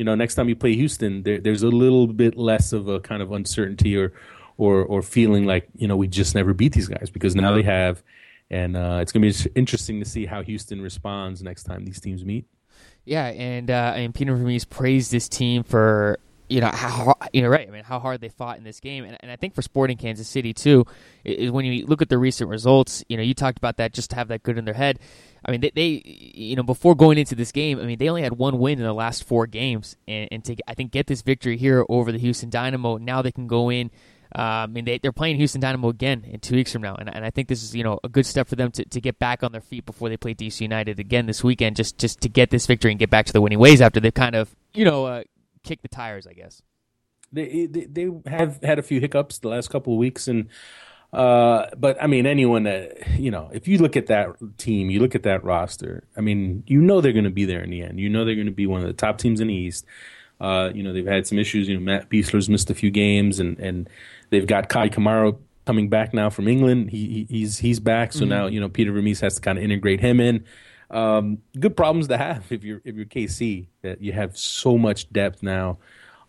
you know, next time you play Houston, there, there's a little bit less of a kind of uncertainty or, or, or feeling like you know we just never beat these guys because now they have, and uh, it's going to be interesting to see how Houston responds next time these teams meet. Yeah, and uh, and Peter Vermes praised this team for you know how you know right. I mean, how hard they fought in this game, and, and I think for Sporting Kansas City too, is when you look at the recent results. You know, you talked about that just to have that good in their head. I mean, they, they, you know before going into this game, I mean they only had one win in the last four games, and, and to I think get this victory here over the Houston Dynamo. Now they can go in. Um, and they, they're playing Houston Dynamo again in two weeks from now, and, and I think this is you know a good step for them to, to get back on their feet before they play DC United again this weekend, just just to get this victory and get back to the winning ways after they've kind of you know uh, kicked the tires, I guess. They, they, they have had a few hiccups the last couple of weeks, and Uh, but I mean, anyone that you know, if you look at that team, you look at that roster. I mean, you know they're going to be there in the end. You know they're going to be one of the top teams in the East. Uh, you know they've had some issues. You know Matt Besler's missed a few games, and and they've got Kei Kamara coming back now from England. He, he's he's back, so mm-hmm. now you know Peter Vermes has to kind of integrate him in. Um, good problems to have if you're if you're KC that you have so much depth now,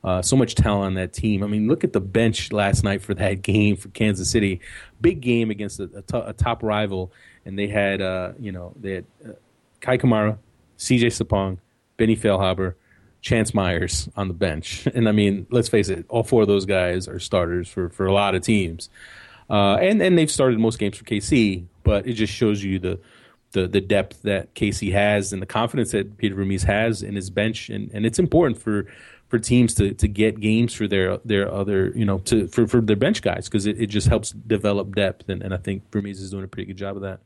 uh, so much talent on that team. I mean, look at the bench last night for that game for Kansas City, big game against a top rival, and they had uh, you know they had uh, Kei Kamara, C.J. Sapong, Benny Feilhaber, Chance Myers on the bench, and I mean, let's face it, all four of those guys are starters for for a lot of teams. Uh, and and they've started most games for KC, but it just shows you the the the depth that KC has and the confidence that Peter Vermes has in his bench, and, and it's important for for teams to, to get games for their their other you know to for, for their bench guys because it, it just helps develop depth, and, and I think Vermes is doing a pretty good job of that.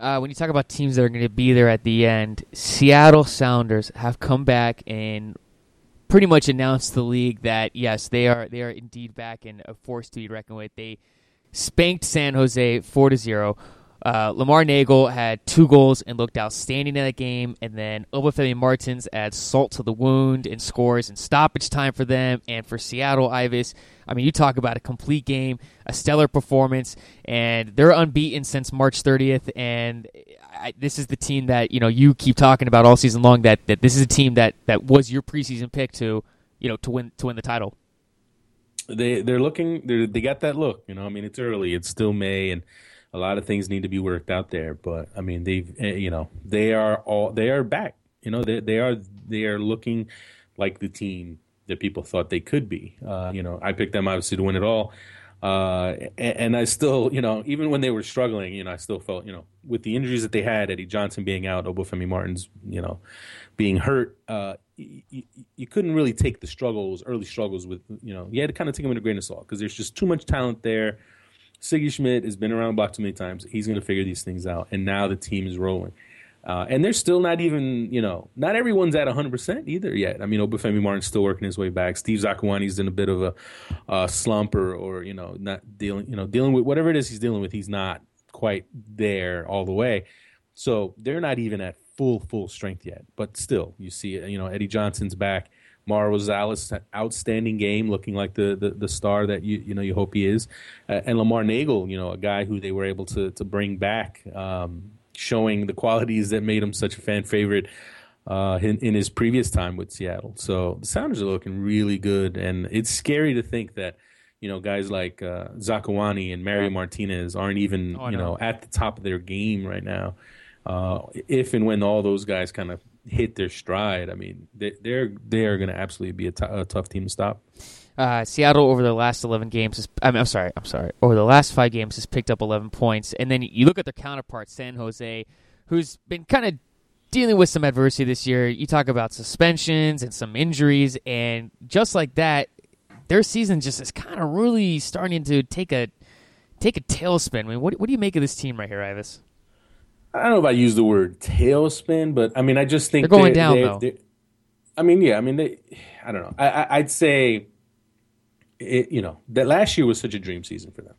Uh, when you talk about teams that are going to be there at the end, Seattle Sounders have come back and pretty much announced the league that yes, they are they are indeed back and a force to be reckoned with. They spanked San Jose four to zero. Uh, Lamar Neagle had two goals and looked outstanding in that game, and then Obafemi Martins adds salt to the wound and scores in stoppage time for them and for Seattle Ives. I mean, you talk about a complete game, a stellar performance, and they're unbeaten since March 30th. And I, this is the team that you know you keep talking about all season long. That that this is a team that that was your preseason pick to you know to win to win the title they they're looking they they got that look. You know, I mean, it's early, it's still May, and a lot of things need to be worked out there. But I mean, they've eh, you know they are all they are back. You know, they they are they are looking like the team that people thought they could be. Uh, you know, I picked them obviously to win it all. Uh, and, and, I still, you know, even when they were struggling, you know, I still felt, you know, with the injuries that they had, Eddie Johnson being out, Obafemi Martins, you know, being hurt, uh, you, you, couldn't really take the struggles, early struggles with, you know, you had to kind of take them with a grain of salt because there's just too much talent there. Sigi Schmid has been around the block too many times. He's going to figure these things out. And now the team is rolling. Uh, and they're still not even, you know, not everyone's at 100% either yet. I mean, Obafemi Martins still working his way back. Steve Zakuani's in a bit of a uh, slump or, or, you know, not dealing, you know, dealing with whatever it is he's dealing with. He's not quite there all the way. So they're not even at full full strength yet. But still, you see, you know, Eddie Johnson's back. Mauro Rosales, outstanding game, looking like the, the, the, star that you you know you hope he is, uh, and Lamar Neagle, you know, a guy who they were able to to bring back, um, showing the qualities that made him such a fan favorite uh, in, in his previous time with Seattle. So the Sounders are looking really good, and it's scary to think that you know guys like uh, Zakuani and Mario Martinez aren't even oh, you know. at the top of their game right now. Uh, if and when all those guys kind of hit their stride, I mean, they, they're they are going to absolutely be a, t- a tough team to stop. Uh, Seattle over the last eleven games, is, I mean, I'm sorry, I'm sorry, over the last five games has picked up eleven points, and then you look at their counterpart, San Jose, who's been kind of dealing with some adversity this year. You talk about suspensions and some injuries, and just like that, their season just is kind of really starting to take a take a tailspin. I mean, what what do you make of this team right here, Ives? I don't know if I use the word tailspin, but I mean, I just think they're going down they're, though. I mean, yeah, I mean, they. I don't know. I, would say, it, you know, that last year was such a dream season for them.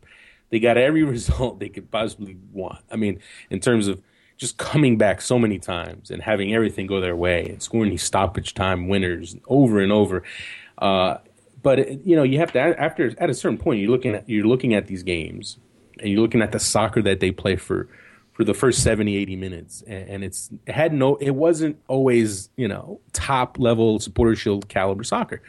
They got every result they could possibly want. I mean, in terms of just coming back so many times and having everything go their way and scoring these stoppage time winners over and over. Uh, but you know, you have to after at a certain point, you're looking at you're looking at these games and you're looking at the soccer that they play for for the first 70 80 minutes. And, and, it's it had no it wasn't always you know top level supporter shield caliber soccer.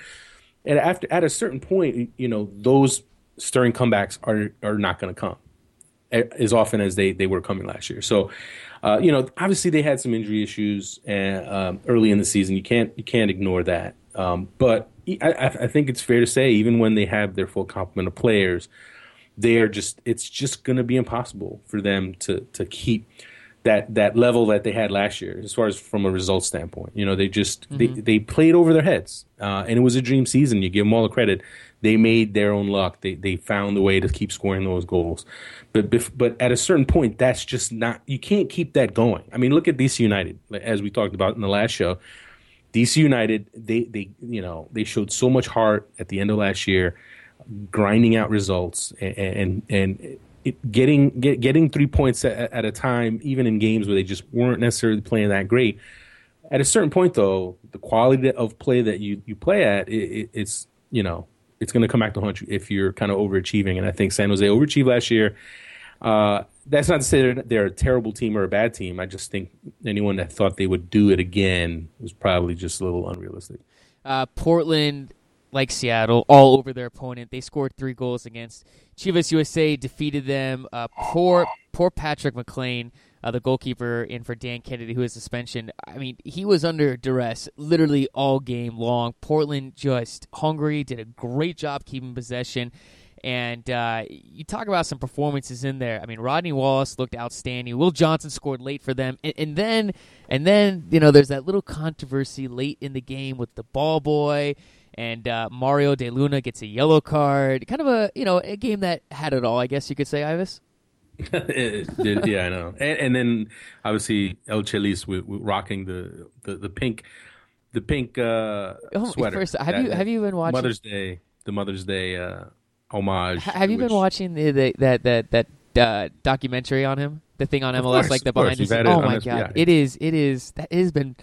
And after at a certain point you know those stirring comebacks are are not going to come as often as they they were coming last year. So uh, you know obviously they had some injury issues and, um, early in the season. You can't you can't ignore that. Um, but I, I think it's fair to say even when they have their full complement of players they are just it's just going to be impossible for them to to keep that that level that they had last year as far as from a result standpoint. You know they just mm-hmm. they, they played over their heads uh, and it was a dream season. You give them all the credit. They made their own luck. They they found the way to keep scoring those goals. But but at a certain point that's just not you can't keep that going. I mean look at dc united as we talked about in the last show. Dc united they they you know they showed so much heart at the end of last year grinding out results and and, and it, getting get, getting three points at, at, a time, even in games where they just weren't necessarily playing that great. At a certain point, though, the quality of play that you, you play at, it, it, it's you know it's going to come back to haunt you if you're kind of overachieving. And I think San Jose overachieved last year. Uh, that's not to say they're, they're, a terrible team or a bad team. I just think anyone that thought they would do it again was probably just a little unrealistic. Uh, Portland like Seattle, all over their opponent. They scored three goals against Chivas USA, defeated them. Uh, poor, poor Patrick McLain, uh, the goalkeeper, in for Dan Kennedy, who is suspension. I mean, he was under duress literally all game long. Portland just hungry, did a great job keeping possession. And uh, you talk about some performances in there. I mean, Rodney Wallace looked outstanding. Will Johnson scored late for them, and, and then and then you know there's that little controversy late in the game with the ball boy and uh, Mario De Luna gets a yellow card. Kind of a you know a game that had it all, I guess you could say, did, yeah, I know. And, and, then obviously El Chelis with, with rocking the, the, the pink the pink uh, oh, sweater. First, have that, you have you been watching Mother's Day? The Mother's Day uh, homage. Have you which... been watching the, the, that that that uh, documentary on him? The thing on MLS, course, like the behind the scenes. Oh my god, yeah. it is it is that has been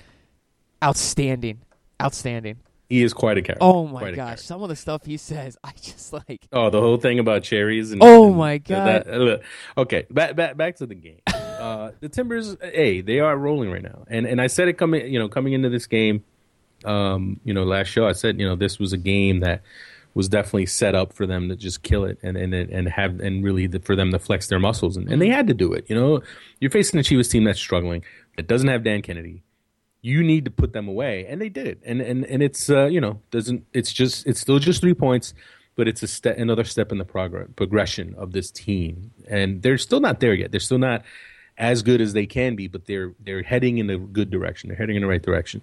outstanding, outstanding. He is quite a character. Oh my gosh, some of the stuff he says, I just like. Oh, the whole thing about cherries and. Oh and my god. That, uh, okay, back back back to the game. uh, the Timbers, hey, they are rolling right now, and and I said it coming, you know, coming into this game, um, you know, last show, I said, you know, this was a game that was definitely set up for them to just kill it and and and have and really the, for them to flex their muscles, and, and they had to do it. You know, you're facing a Chivas team that's struggling, that doesn't have Dan Kennedy you need to put them away. And they did. And and and it's uh, you know doesn't it's just it's still just three points but it's a step another step in the progress progression of this team. And they're still not there yet. They're still not as good as they can be but they're they're heading in a good direction. They're heading in the right direction.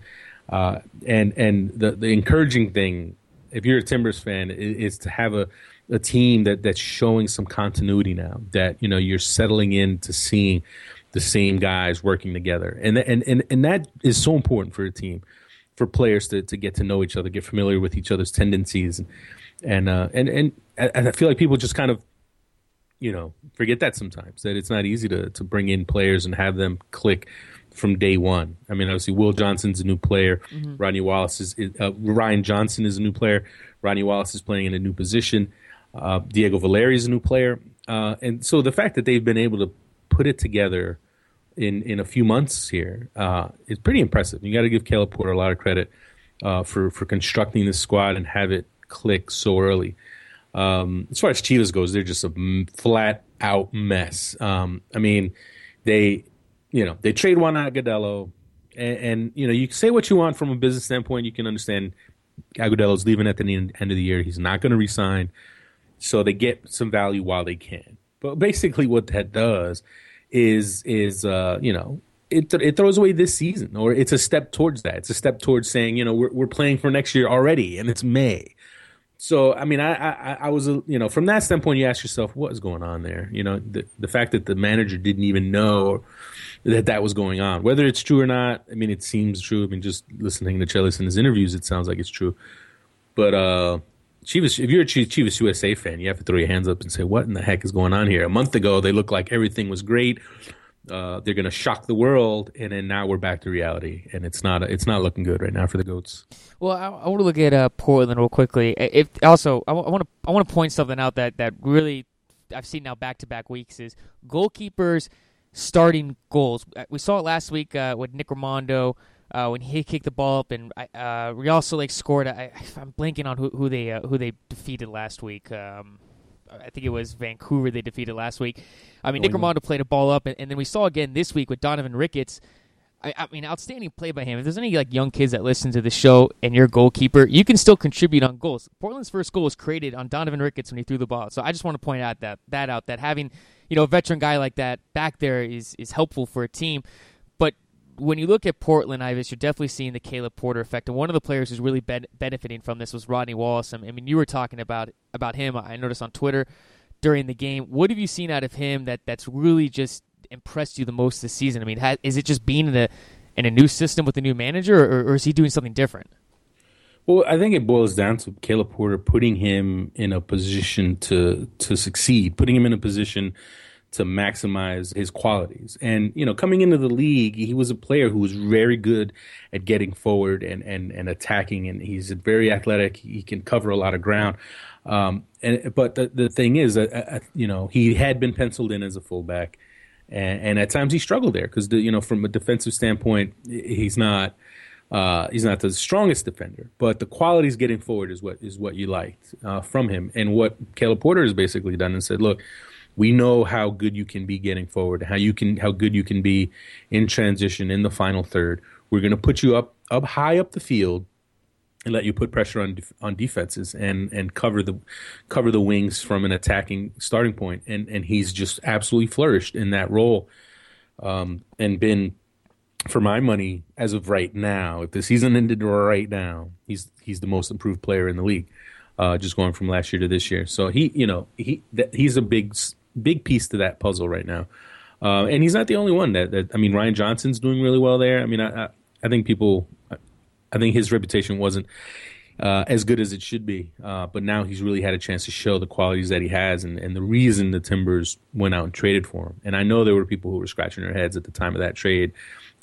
Uh, and and the the encouraging thing if you're a timbers fan is, is to have a a team that that's showing some continuity now that you know you're settling into seeing the same guys working together, and and and and that is so important for a team, for players to to get to know each other, get familiar with each other's tendencies, and and uh, and and and I feel like people just kind of you know forget that sometimes that it's not easy to to bring in players and have them click from day one. I mean, obviously, Will Johnson's a new player. Mm-hmm. Rodney Wallace is, uh, Ryan Johnson is a new player. Rodney Wallace is playing in a new position. Uh, Diego Valeri is a new player, uh, and so the fact that they've been able to put it together in in a few months here uh, is pretty impressive. You got to give Caleb Porter a lot of credit uh, for for constructing this squad and have it click so early. Um, as far as Chivas goes, they're just a flat out mess. Um, I mean, they you know they trade Juan Agudelo, and, and, you know you say what you want from a business standpoint. You can understand Agudelo's leaving at the end of the year. He's not going to resign, so they get some value while they can. But basically, what that does is is uh, you know it it throws away this season, or it's a step towards that. It's a step towards saying you know we're we're playing for next year already, and it's May. So I mean, I, I I was you know from that standpoint, you ask yourself what is going on there. You know, the the fact that the manager didn't even know that that was going on, whether it's true or not. I mean, it seems true. I mean, just listening to Chelis in his interviews, it sounds like it's true. But uh, Chivas, if you're a Chivas USA fan, you have to throw your hands up and say, "What in the heck is going on here?" A month ago, they looked like everything was great. Uh, they're going to shock the world, and then now we're back to reality, and it's not it's not looking good right now for the goats. Well, I, I want to look at uh, Portland real quickly. If also, I want to I want to point something out that that really I've seen now back to back weeks is goalkeepers starting goals. Uh, we saw it last week uh, with Nick Rimando uh, when he kicked the ball up, and uh, Real Salt Lake scored. I, am blanking on who, who they uh, who they defeated last week. Um, I think it was Vancouver they defeated last week. I mean, oh, Nick Rimando played a ball up, and, and, then we saw again this week with Donovan Ricketts. I, I, mean, outstanding play by him. If there's any like young kids that listen to the show and you're a goalkeeper, you can still contribute on goals. Portland's first goal was created on Donovan Ricketts when he threw the ball. So I just want to point out that that out that having you know a veteran guy like that back there is is helpful for a team when you look at Portland, Ives, you're definitely seeing the Caleb Porter effect. And one of the players who's really ben- benefiting from this was Rodney Wallace. I mean, you were talking about about him. I noticed on Twitter during the game. What have you seen out of him that that's really just impressed you the most this season? I mean, is it just being in a in a new system with a new manager, or, or is he doing something different? Well, I think it boils down to Caleb Porter putting him in a position to to succeed, putting him in a position to maximize his qualities. And you know, coming into the league, he was a player who was very good at getting forward and and and attacking, and he's very athletic. He can cover a lot of ground. Um, and but the the thing is, uh, uh, you know, he had been penciled in as a fullback, and, and at times he struggled there because you know, from a defensive standpoint, he's not. Uh, he's not the strongest defender, but the qualities getting forward is what is what you liked uh, from him, and what Caleb Porter has basically done and said, look, we know how good you can be getting forward, how you can how good you can be in transition in the final third. We're going to put you up up high up the field and let you put pressure on on defenses and and cover the cover the wings from an attacking starting point. And and he's just absolutely flourished in that role, um, and been for my money as of right now. If the season ended right now, he's he's the most improved player in the league. Uh, just going from last year to this year, so he, you know, he that, he's a big big piece to that puzzle right now. Uh, and he's not the only one that, that, I mean, Ryan Johnson's doing really well there. I mean, I, I, I think people, I think his reputation wasn't uh, as good as it should be. Uh, but now he's really had a chance to show the qualities that he has and, and the reason the Timbers went out and traded for him. And I know there were people who were scratching their heads at the time of that trade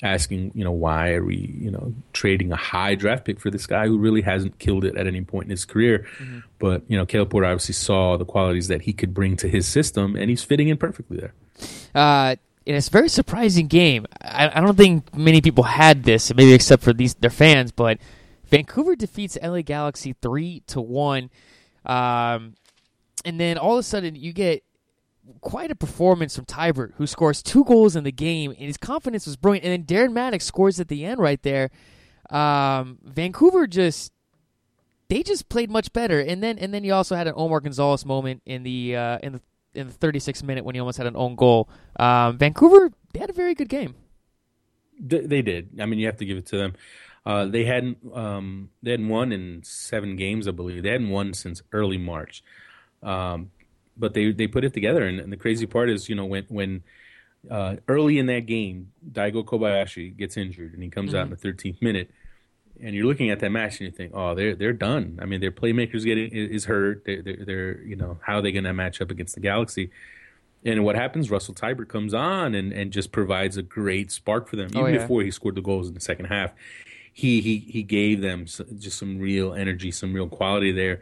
asking, you know, why are we, you know, trading a high draft pick for this guy who really hasn't killed it at any point in his career? Mm-hmm. But you know, Caleb Porter obviously saw the qualities that he could bring to his system, and he's fitting in perfectly there. Uh, and it's a very surprising game. I, I don't think many people had this, maybe except for these their fans. But Vancouver defeats LA Galaxy three to one, um, and then all of a sudden you get quite a performance from Teibert, who scores two goals in the game, and his confidence was brilliant. And then Darren Mattocks scores at the end right there. Um, Vancouver just they just played much better. And then and then you also had an Omar Gonzalez moment in the uh, in the in the 36th minute when he almost had an own goal. Um, Vancouver they had a very good game. They did. I mean, you have to give it to them. Uh, they hadn't um, they hadn't won in seven games, I believe. They hadn't won since early March. Um, but they they put it together. And, and the crazy part is, you know, when when uh, early in that game, Daigo Kobayashi gets injured and he comes mm-hmm. out in the 13th minute, and you're looking at that match and you think, oh, they're they're done. I mean, their playmakers getting is hurt. They're, they're, they're you know how are they going to match up against the Galaxy? And what happens? Russell Teibert comes on and, and just provides a great spark for them. Oh, Even oh, yeah. before he scored the goals in the second half, he he he gave them just some real energy, some real quality there.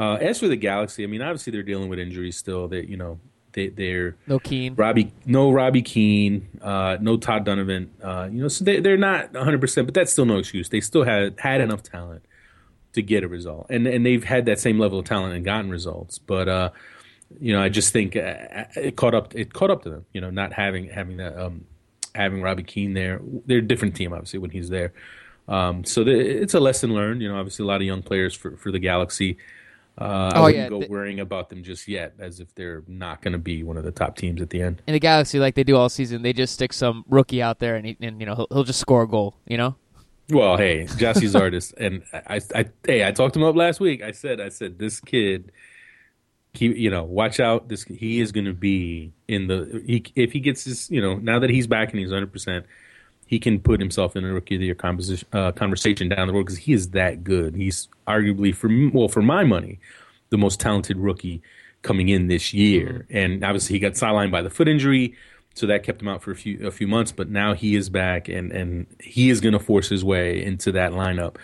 Uh, as for the Galaxy, I mean, obviously they're dealing with injuries still. That you know they they're no Keane, Robbie, no Robbie Keane, uh, no Todd Dunivant. Uh, you know, so they they're not 100, percent but that's still no excuse. They still had had enough talent to get a result, and and they've had that same level of talent and gotten results. But uh, you know, I just think uh, it caught up. It caught up to them. You know, not having having that um, having Robbie Keane there. They're a different team, obviously, when he's there. Um, so the, it's a lesson learned. You know, obviously a lot of young players for for the Galaxy. Uh, oh, I wouldn't yeah. go the, worrying about them just yet, as if they're not going to be one of the top teams at the end. In the Galaxy, like they do all season, they just stick some rookie out there, and, he, and you know he'll, he'll just score a goal. You know. Well, hey, Gyasi Zardes, and I, I, hey, I talked him up last week. I said, I said, this kid, he, you know, watch out. This he is going to be in the. He, if he gets this, you know, now that he's back and he's hundred percent, he can put himself in a rookie of the year conversation, uh, conversation down the road because he is that good. He's arguably for well for my money the most talented rookie coming in this year. Mm-hmm. And obviously he got sidelined by the foot injury, so that kept him out for a few a few months. But now he is back, and and he is going to force his way into that lineup.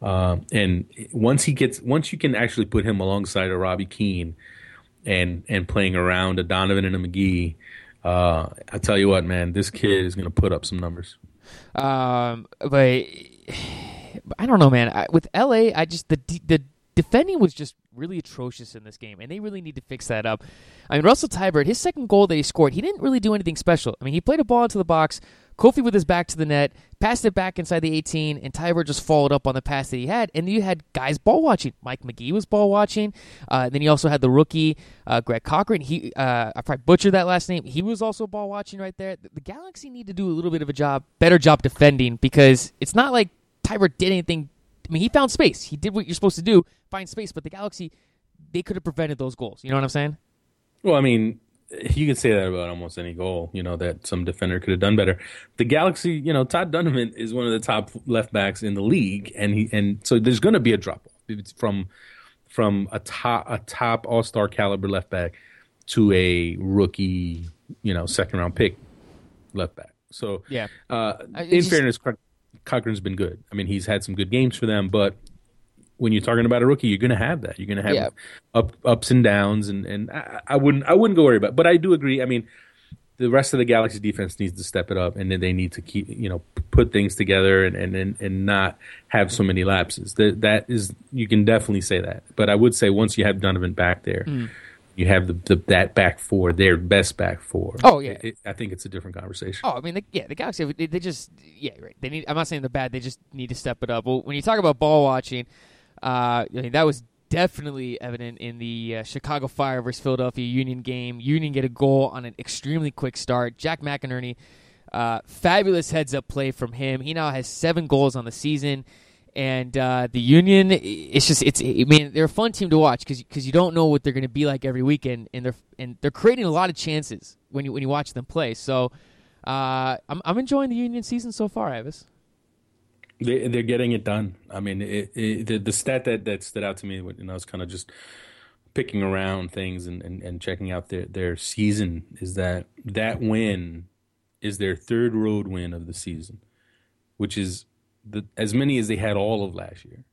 Uh, and once he gets once you can actually put him alongside a Robbie Keane and and playing around a Donovan and a Magee uh, I tell you what, man, this kid is going to put up some numbers. Um, but I don't know, man. I, with LA, I just the the defending was just really atrocious in this game, and they really need to fix that up. I mean, Russell Teibert, his second goal that he scored, he didn't really do anything special. I mean, he played a ball into the box, Kofi with his back to the net, passed it back inside the 18, and Teibert just followed up on the pass that he had. And you had guys ball watching. Mike Magee was ball watching. Uh, then you also had the rookie uh, Greg Cochrane. He uh, I probably butchered that last name. He was also ball watching right there. The, the Galaxy need to do a little bit of a job, better job defending because it's not like Teibert did anything. I mean, he found space. He did what you're supposed to do, find space. But the Galaxy, they could have prevented those goals. You know what I'm saying? Well, I mean, you can say that about almost any goal, you know, that some defender could have done better. The Galaxy, you know, Todd Dunivant is one of the top left backs in the league, and he and so there's going to be a drop off from from a top a top All Star caliber left back to a rookie, you know, second round pick left back. So yeah, uh, in just, fairness, Cochrane's been good. I mean, he's had some good games for them, but when you're talking about a rookie, you're going to have that. You're going to have yeah. up, ups and downs, and and I, I, wouldn't I wouldn't go worry about. It. But I do agree. I mean, the rest of the Galaxy defense needs to step it up, and then they need to keep you know put things together and and and, not have so many lapses. That that is you can definitely say that. But I would say once you have Dunivant back there. Mm. You have the, the that back four, their best back four. Oh yeah, it, it, I think it's a different conversation. Oh, I mean, the, yeah, the Galaxy they, they just yeah, right. They need. I'm not saying they're bad. They just need to step it up. Well, when you talk about ball watching, uh, I mean, that was definitely evident in the uh, Chicago Fire versus Philadelphia Union game. Union get a goal on an extremely quick start. Jack McInerney, uh, fabulous heads up play from him. He now has seven goals on the season. And uh, the Union, it's just it's. I mean, they're a fun team to watch because because you don't know what they're going to be like every weekend, and they're and they're creating a lot of chances when you when you watch them play. So, uh, I'm I'm enjoying the Union season so far, Ives. They they're getting it done. I mean, it, it, the the stat that that stood out to me when I was kind of just picking around things and, and, and checking out their their season is that that win is their third road win of the season, which is the as many as they had all of last year.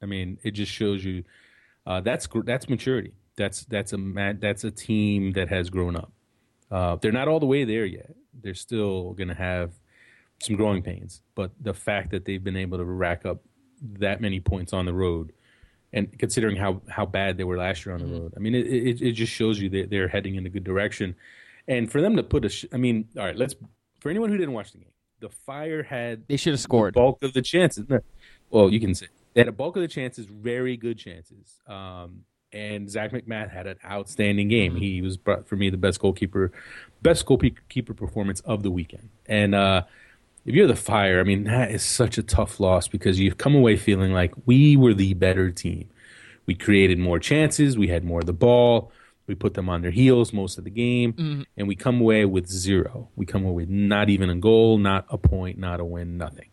I mean, it just shows you uh, that's that's maturity. That's that's a that's a team that has grown up. Uh, they're not all the way there yet. They're still going to have some growing pains. But the fact that they've been able to rack up that many points on the road, and considering how, how bad they were last year on the mm-hmm. road, I mean, it, it, it just shows you that they're heading in a good direction. And for them to put a, sh- I mean, all right, let's for anyone who didn't watch the game, the Fire had they should have scored bulk of the chances. Well, you can say they had a bulk of the chances, very good chances. Um, and Zach MacMath had an outstanding game. Mm-hmm. He was brought for me the best goalkeeper, best goalkeeper performance of the weekend. And uh, if you're the Fire, I mean, that is such a tough loss because you've come away feeling like we were the better team. We created more chances, we had more of the ball, we put them on their heels most of the game, mm-hmm. and we come away with zero. We come away with not even a goal, not a point, not a win, nothing.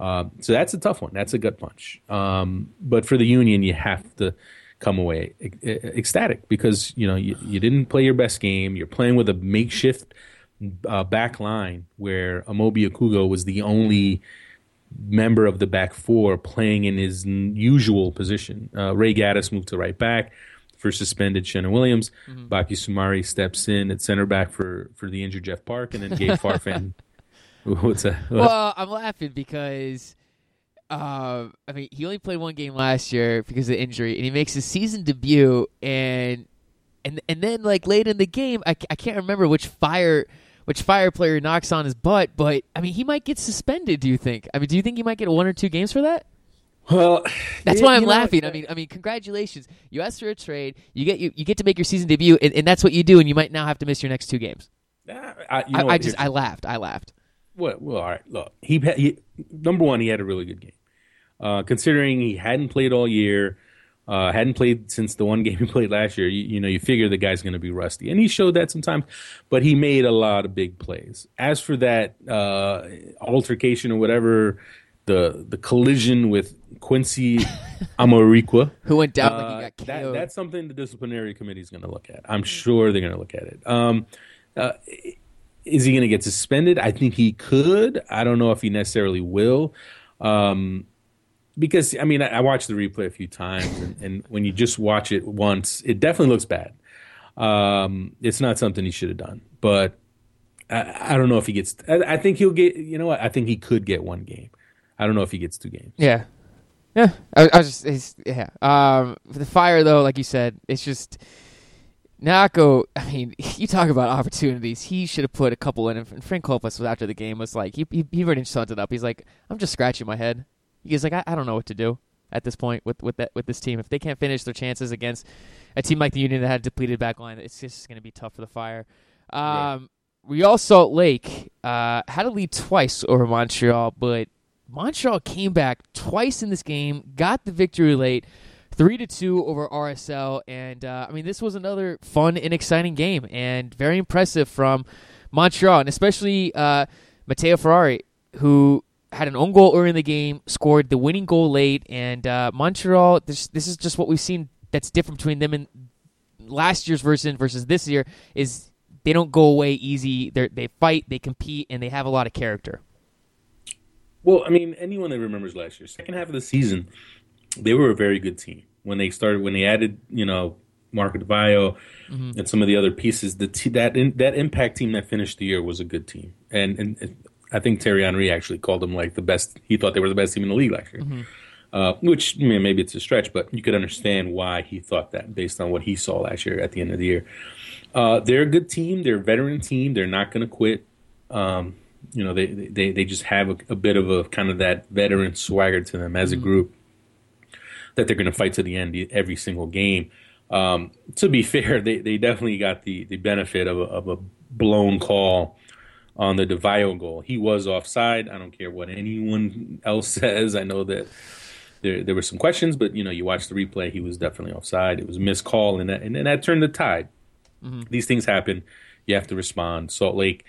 Uh, so that's a tough one. That's a gut punch. Um, but for the Union, you have to come away ecstatic because you know you, you didn't play your best game. You're playing with a makeshift uh, back line where Amobi Okugo was the only member of the back four playing in his usual position. Uh, Ray Gaddis moved to right back for suspended Sheanon Williams. Mm-hmm. Baki Soumaré steps in at center back for, for the injured Jeff Parke, and then Gabe Farfan. What's that? What? Well, I'm laughing because. Uh, I mean, he only played one game last year because of the injury, and he makes his season debut. And and and then like late in the game, I, I can't remember which fire which fire player knocks on his butt. But I mean, he might get suspended. Do you think? I mean, do you think he might get one or two games for that? Well, that's why I'm laughing. Know, I mean, I mean, congratulations! You asked for a trade. You get you, you get to make your season debut, and, and that's what you do. And you might now have to miss your next two games. Uh, I, you know I, I just I laughed. I laughed. Well, well, all right. Look, he, he number one, he had a really good game. Uh, considering he hadn't played all year, uh, hadn't played since the one game he played last year. You, you know, you figure the guy's going to be rusty, and he showed that sometimes. But he made a lot of big plays. As for that uh, altercation or whatever, the the collision with Quincy Amarikwa, who went down like he uh, got KO'd. That, that's something the disciplinary committee is going to look at. I'm sure they're going to look at it. Um, uh, is he going to get suspended? I think he could. I don't know if he necessarily will. Um, because I mean, I, I, watched the replay a few times, and, and, when you just watch it once, it definitely looks bad. Um, it's not something he should have done, but I, I, don't know if he gets. I, I, think he'll get. You know what? I think he could get one game. I don't know if he gets two games. Yeah, yeah. I, I was just yeah. Um, the fire though, like you said, it's just. Nako, I mean, you talk about opportunities. He should have put a couple in. And Frank Klopas was after the game was like, he he, he already summed it up. He's like, I'm just scratching my head. He's like, I, I don't know what to do at this point with with that with this team. If they can't finish their chances against a team like the Union that had a depleted back line, it's just going to be tough for the Fire. Um, right. Real Salt Lake uh, had a lead twice over Montreal, but Montreal came back twice in this game, got the victory late three to two over RSL, and uh, I mean this was another fun and exciting game, and very impressive from Montreal, and especially uh, Matteo Ferrari, who had an own goal early in the game, scored the winning goal late, and uh, Montreal. This this is just what we've seen that's different between them and last year's version versus this year is they don't go away easy. They they fight, they compete, and they have a lot of character. Well, I mean, anyone that remembers last year, second half of the season, they were a very good team when they started when they added you know Marco Di Vaio mm-hmm. and some of the other pieces. The t- that in, that impact team that finished the year was a good team, and, and I think Thierry Henry actually called them like the best. He thought they were the best team in the league last year. Mm-hmm. Uh, which I mean, maybe it's a stretch, but you could understand why he thought that based on what he saw last year at the end of the year. Uh, they're a good team. They're a veteran team. They're not going to quit. Um, you know, they, they, they just have a, a, bit of a kind of that veteran swagger to them as a mm-hmm. group that they're going to fight to the end every single game. Um, to be fair, they, they definitely got the, the benefit of a, of a blown call on the Di Vaio goal. He was offside. I don't care what anyone else says. I know that there there were some questions, but you know, you watch the replay, he was definitely offside. It was a missed call, and that and, and that turned the tide. Mm-hmm. These things happen. You have to respond. Salt Lake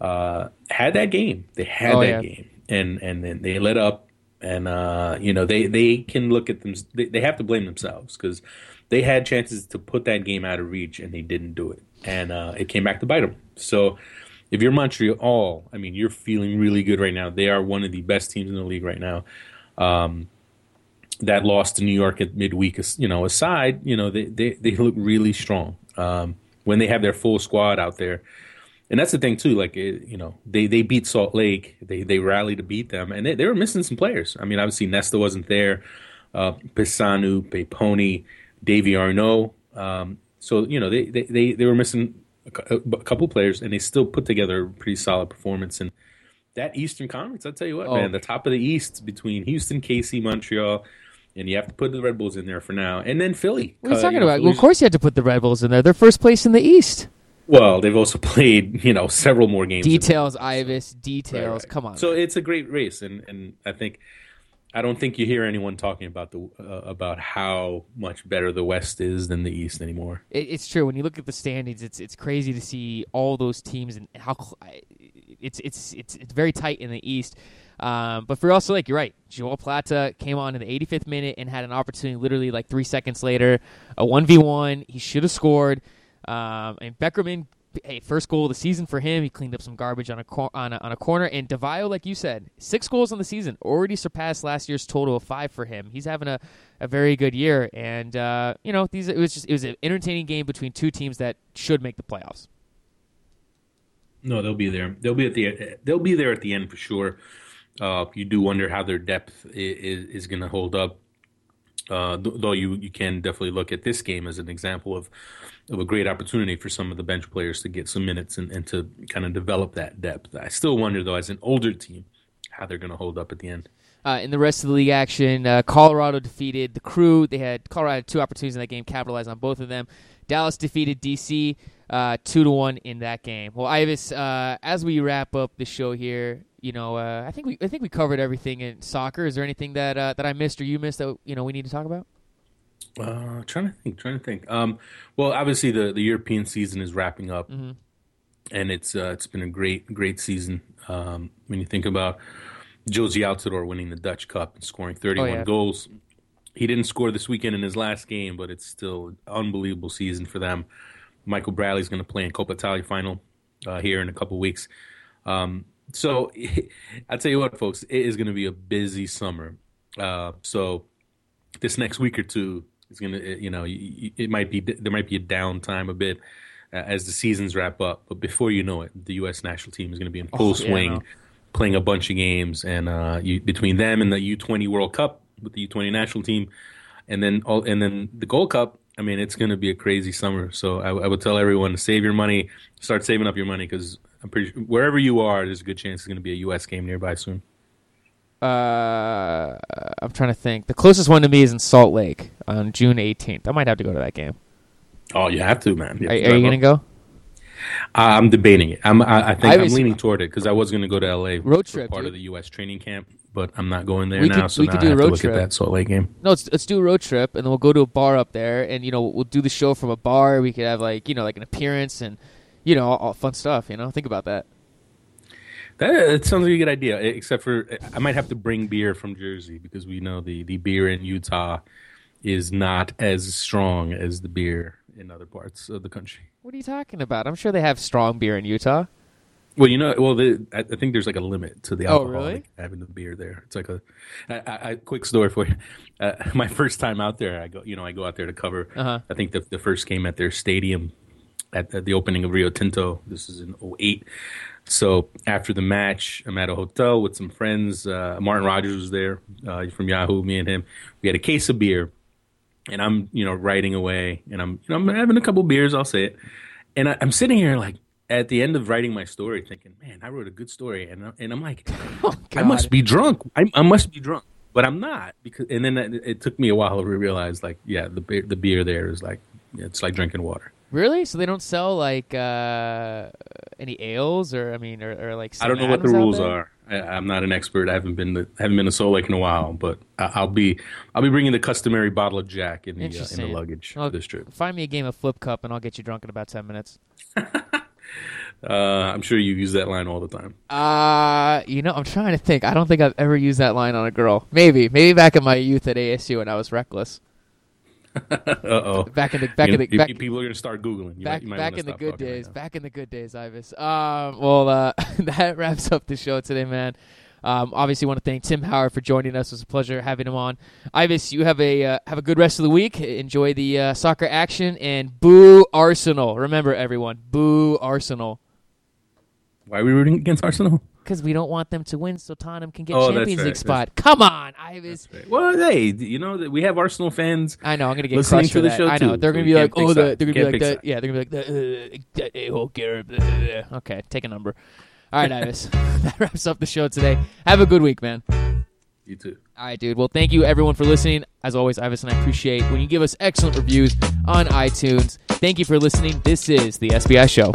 uh, had that game. They had oh, that yeah. game, and and then they let up and uh, you know they they can look at them. They, they have to blame themselves because they had chances to put that game out of reach and they didn't do it, and uh, it came back to bite them. So if you're Montreal, I mean, you're feeling really good right now. They are one of the best teams in the league right now. Um, that loss to New York at midweek, you know, aside, you know, they they, they look really strong um, when they have their full squad out there and that's the thing too. Like it, you know, they they beat Salt Lake. They they rallied to beat them, and they, they were missing some players. I mean, obviously Nesta wasn't there. Uh, Pisanu, Peponi, Davy Arnaud. Um, so you know they, they, they, they were missing a, a, couple players, and they still put together a pretty solid performance. And that Eastern Conference, I'll tell you what, oh. man, the top of the East between Houston, KC, Montreal, and you have to put the Red Bulls in there for now, and then Philly. What are you talking you know, about? Well, of course you had to put the Red Bulls in there. They're first place in the East. Well, they've also played, you know, several more games. Details, Ives. Details. Right, right. Come on. So it's a great race, and and I think I don't think you hear anyone talking about the uh, about how much better the West is than the East anymore. It, it's true. When you look at the standings, it's it's crazy to see all those teams and how it's it's it's it's very tight in the East. Um, but for also like you're right, Joao Plata came on in the 85th minute and had an opportunity literally like three seconds later, a one v one. He should have scored. Um, and Beckerman, hey, first goal of the season for him. He cleaned up some garbage on a, cor- on a, on a corner. And Di Vaio, like you said, six goals on the season, already surpassed last year's total of five for him. He's having a, a very good year. And uh, you know, these it was just it was an entertaining game between two teams that should make the playoffs. No, they'll be there. They'll be at the they'll be there at the end for sure. Uh, you do wonder how their depth is, is going to hold up. Uh, though you you can definitely look at this game as an example of of a great opportunity for some of the bench players to get some minutes and, and to kind of develop that depth. I still wonder though, as an older team, how they're going to hold up at the end. Uh, in the rest of the league action, uh, Colorado defeated the Crew. They had Colorado had two opportunities in that game, capitalized on both of them. Dallas defeated DC uh, two to one in that game. Well, Ives, uh, as we wrap up the show here, you know, uh, I think we I think we covered everything in soccer. Is there anything that uh, that I missed or you missed that you know we need to talk about? Uh, trying to think, trying to think. Um, well, obviously the, the European season is wrapping up, mm-hmm. and it's uh, it's been a great great season. Um, when you think about Jozy Altidore winning the Dutch Cup and scoring 31 oh, yeah. goals, he didn't score this weekend in his last game, but it's still an unbelievable season for them. Michael Bradley's going to play in Coppa Italia final uh, here in a couple weeks. Um, so I'll tell you what, folks, it is going to be a busy summer. Uh, so this next week or two is gonna, you know, it might be there might be a downtime a bit uh, as the seasons wrap up, but before you know it, the U.S. national team is going to be in full oh, swing, yeah, no. playing a bunch of games, and uh, you, between them and the U20 World Cup with the U20 national team, and then all, and then the Gold Cup. I mean, it's going to be a crazy summer. So I, I, would tell everyone to save your money, start saving up your money because I'm pretty sure wherever you are, there's a good chance it's going to be a U.S. game nearby soon. Uh, I'm trying to think. The closest one to me is in Salt Lake on June 18th. I might have to go to that game. Oh, you have to, man. Have are, to are you going to go? I'm debating it. I'm, I, I think I I'm leaning toward it because I was going to go to LA Road for trip, part dude. of the U.S. training camp, but I'm not going there We now. could- so we now could I do a have to road look trip. at that Salt Lake game. No, let's let's do a road trip, and then we'll go to a bar up there, and you know we'll do the show from a bar. We could have like you know like an appearance and you know all, all fun stuff. You know, think about that. That, that sounds like a good idea. Except for I might have to bring beer from Jersey because we know the the beer in Utah is not as strong as the beer in other parts of the country. What are you talking about? I'm sure they have strong beer in Utah. Well, you know, well, the, I, I think there's like a limit to the Oh, alcohol really? like, having the beer there. It's like a, I, I, I- quick story for you. Uh, my first time out there, I go, you know, I go out there to cover. Uh-huh. I think the the first game at their stadium, at, at the opening of Rio Tinto. This is in 08. So after the match, I'm at a hotel with some friends. Uh, Martin Rogers was there uh, from Yahoo. Me and him, we had a case of beer, and I'm you know writing away, and I'm you know I'm having a couple beers. I'll say it, and I, I'm sitting here like at the end of writing my story, thinking, man, I wrote a good story, and and I'm like, Oh, I must be drunk. I, I must be drunk, but I'm not because. And then it, it took me a while to realize, like, yeah, the beer, the beer there is like it's like drinking water. Really? So they don't sell like uh, any ales or I mean or, or like I don't know what the rules are. I, I'm not an expert. I haven't been to, haven't been to Salt Lake in a while, but I, I'll be I'll be bringing the customary bottle of Jack in the uh, in the luggage Well, this trip. Find me a game of flip cup and I'll get you drunk in about ten minutes. Uh, I'm sure you use that line all the time. Uh, you know, I'm trying to think. I don't think I've ever used that line on a girl. Maybe, maybe back in my youth at ASU when I was reckless. Oh. Back in the back in the back, people are gonna start googling. You back, might, you might back in the good talking right days. back in the good days, Ives. Um, well, uh, that wraps up the show today, man. Um, obviously, want to thank Tim Howard for joining us. It was a pleasure having him on. Ives, you have a uh, have a good rest of the week. Enjoy the uh, soccer action and boo Arsenal. Remember, everyone, boo Arsenal. Why are we rooting against Arsenal? Because we don't want them to win, so Tottenham can get Oh, that's Champions right. League spot. Come on, Ives. Well, hey, you know that we have Arsenal fans. I know I'm gonna get Listening to for the that. show, I know they're so gonna be like, oh, the, they're gonna be like that. Yeah, they're gonna be like the, uh, that a-hole Garrett. Okay, take a number. All right, Ives. that wraps up the show today. Have a good week, man. You too. All right, dude. Well, thank you everyone for listening. As always, Ives and I appreciate when you give us excellent reviews on iTunes. Thank you for listening. This is the SBI Show.